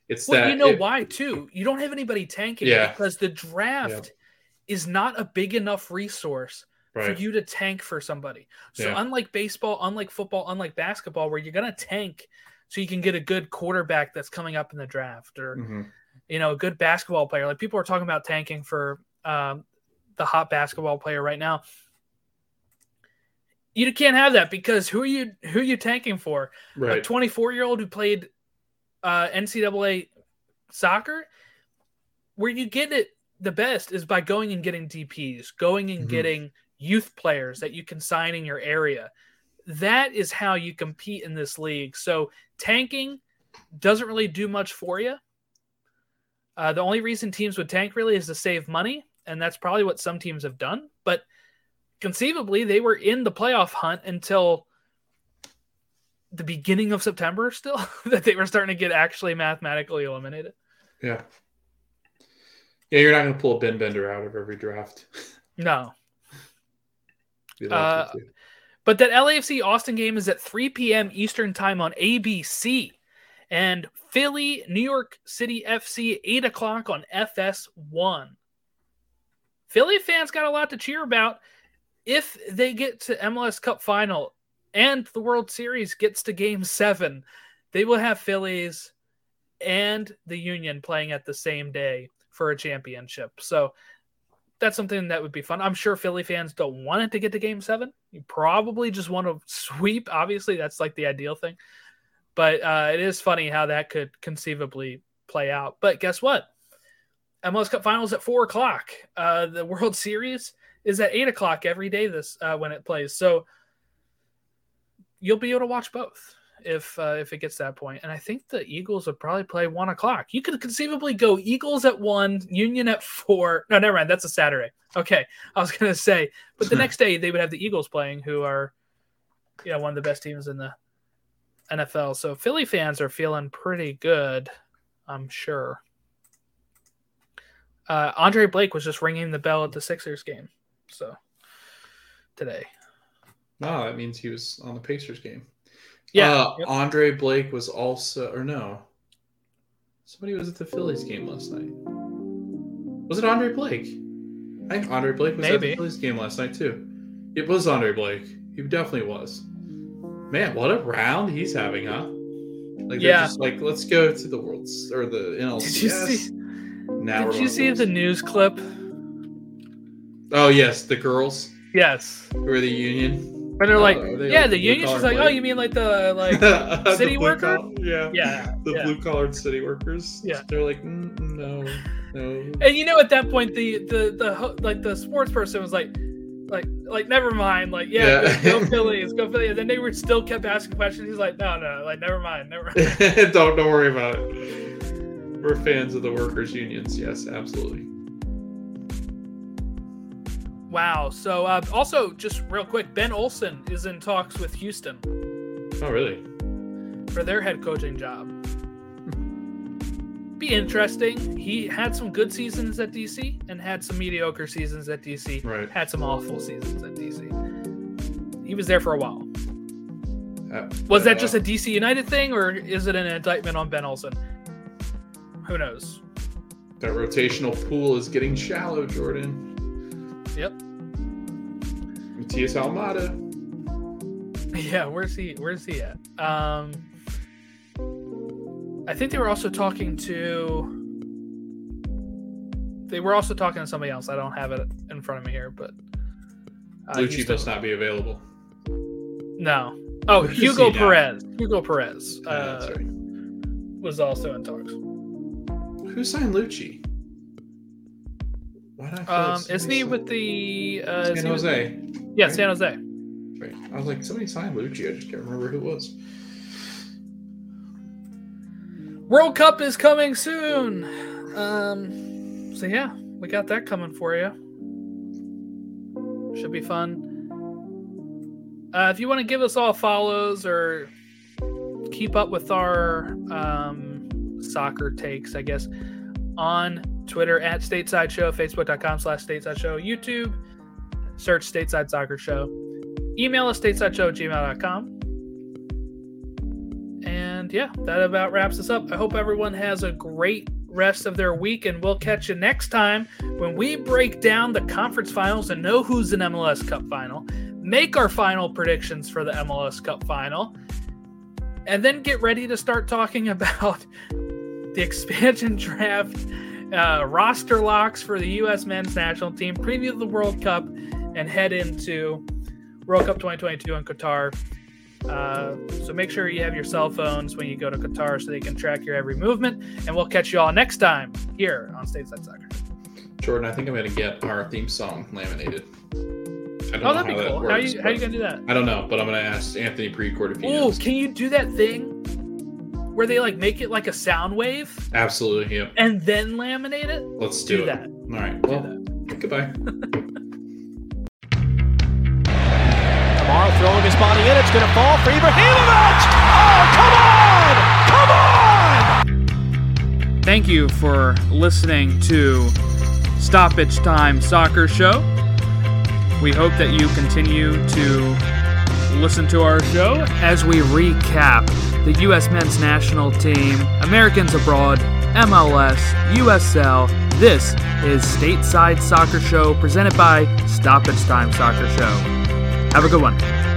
it's Well, that you know it- why too. You don't have anybody tanking Yeah. because the draft is not a big enough resource right? for you to tank for somebody. So Yeah. unlike baseball, unlike football, unlike basketball, where you're gonna tank so you can get a good quarterback that's coming up in the draft, or Mhm. you know, a good basketball player. Like people are talking about tanking for um, the hot basketball player right now. You can't have that because who are you who are you tanking for? A 24 year old who played uh, NCAA soccer, where you get it the best is by going and getting DPs, going and Mhm. getting youth players that you can sign in your area. That is how you compete in this league. So tanking doesn't really do much for you. Uh, the only reason teams would tank really is to save money, and that's probably what some teams have done. But conceivably, they were in the playoff hunt until the beginning of September still that they were starting to get actually mathematically eliminated. Yeah. Yeah, you're not going to pull a Ben Bender out of every draft. No. Uh. But that LAFC Austin game is at 3 p.m. Eastern time on ABC. And Philly, New York City FC, 8 o'clock on FS1. Philly fans got a lot to cheer about if they get to MLS Cup final and the World Series gets to game seven. They will have Phillies and the Union playing at the same day for a championship. So that's something that would be fun. I'm sure Philly fans don't want it to get to game seven. You probably just want to sweep. Obviously, that's like the ideal thing. But uh, it is funny how that could conceivably play out. But guess what? MLS Cup Finals at four o'clock. Uh, the World Series is at eight o'clock every day. This uh, when it plays, so you'll be able to watch both if uh, if it gets to that point. And I think the Eagles would probably play one o'clock. You could conceivably go Eagles at one, Union at four. No, never mind. That's a Saturday. Okay, I was gonna say, but the next day they would have the Eagles playing, who are, you know, one of the best teams in the NFL. So Philly fans are feeling pretty good, I'm sure. Uh, Andre Blake was just ringing the bell at the Sixers game, so today. No, that means he was on the Pacers game. Yeah, Uh, yep. Andre Blake was also, or no, somebody was at the Phillies game last night. Was it Andre Blake? I think Andre Blake was at the Phillies game last night too. It was Andre Blake. He definitely was. Man, what a round he's having, huh? Like, Yeah. just like, let's go to the world's or the NLCS. Did you see? now Did you see the news clip? Oh yes, the girls Yes, who are the union. Where they're like, they yeah, like the union. She's like, oh, you mean like the like, The city blue worker? collar- yeah. yeah, The yeah. blue collared city workers. Yeah. They're like, mm, no, no. And you know, at that point, the the the like the sports person was like, like like never mind, like yeah, Yeah. go Phillies, go Phillies. And then they were still kept asking questions. He's like, no, no, like never mind, never. Mind. don't don't worry about it. We're fans of the workers' unions. Yes, absolutely. Wow. So uh, also, just real quick, Ben Olsen is in talks with Houston Oh, really? for their head coaching job. Be interesting. He had some good seasons at DC and had some mediocre seasons at DC. Right. Had some awful seasons at DC. He was there for a while. Uh, Was that uh, just a DC United thing, or is it an indictment on Ben Olsen? Who knows? that rotational pool is getting shallow, Jordan? Yep. Matias Almeyda. Yeah, where's he? Where's he at? Um, I think they were also talking to. They were also talking to somebody else. I don't have it in front of me here, but uh, Luchi must not be available. No. Oh, Hugo? Perez. Hugo Perez Ah, uh, right. was also in talks. Who signed Luchi? Why not? Um, isn't he with the uh, San with- Jose? Yeah, San Jose. Right. I was like, somebody signed Luchi. I just can't remember who it was. World Cup is coming soon. Um, so yeah, we got that coming for you. should be fun. Uh, if you want to give us all follows or keep up with our um, soccer takes, I guess, on Twitter at Stateside Show, Facebook.com slash Stateside Show, YouTube, search Stateside Soccer Show. Email us stateside show at gmail.com. And yeah, that about wraps us up. I hope everyone has a great rest of their week, and we'll catch you next time when we break down the conference finals and know who's in MLS Cup final, make our final predictions for the MLS Cup final, and then get ready to start talking about the expansion draft, uh, roster locks for the U.S. men's national team, preview the World Cup, and head into World Cup 2022 in Qatar. Uh, so make sure you have your cell phones when you go to Qatar so they can track your every movement. And we'll catch you all next time here on Stateside Soccer. Jordan, I think I'm going to get our theme song laminated. I don't oh, that'd be cool. Works, how, you, how are you going to do that? I don't know, but I'm going to ask Anthony Precourt if he Oh, can you do that thing where they like make it like a sound wave? Absolutely, yeah. And then laminate it? Let's do, do it. that. All right. Well, goodbye. Kamara throwing his body in. It's going to fall for Ibrahimovic. Oh, come on! Come on! Thank you for listening to Stoppage Time Soccer Show. We hope that you continue to listen to our show as we recap the U.S. men's national team, Americans abroad, MLS, USL. This is Stateside Soccer Show presented by Stop Stoppage Time Soccer Show. Have a good one.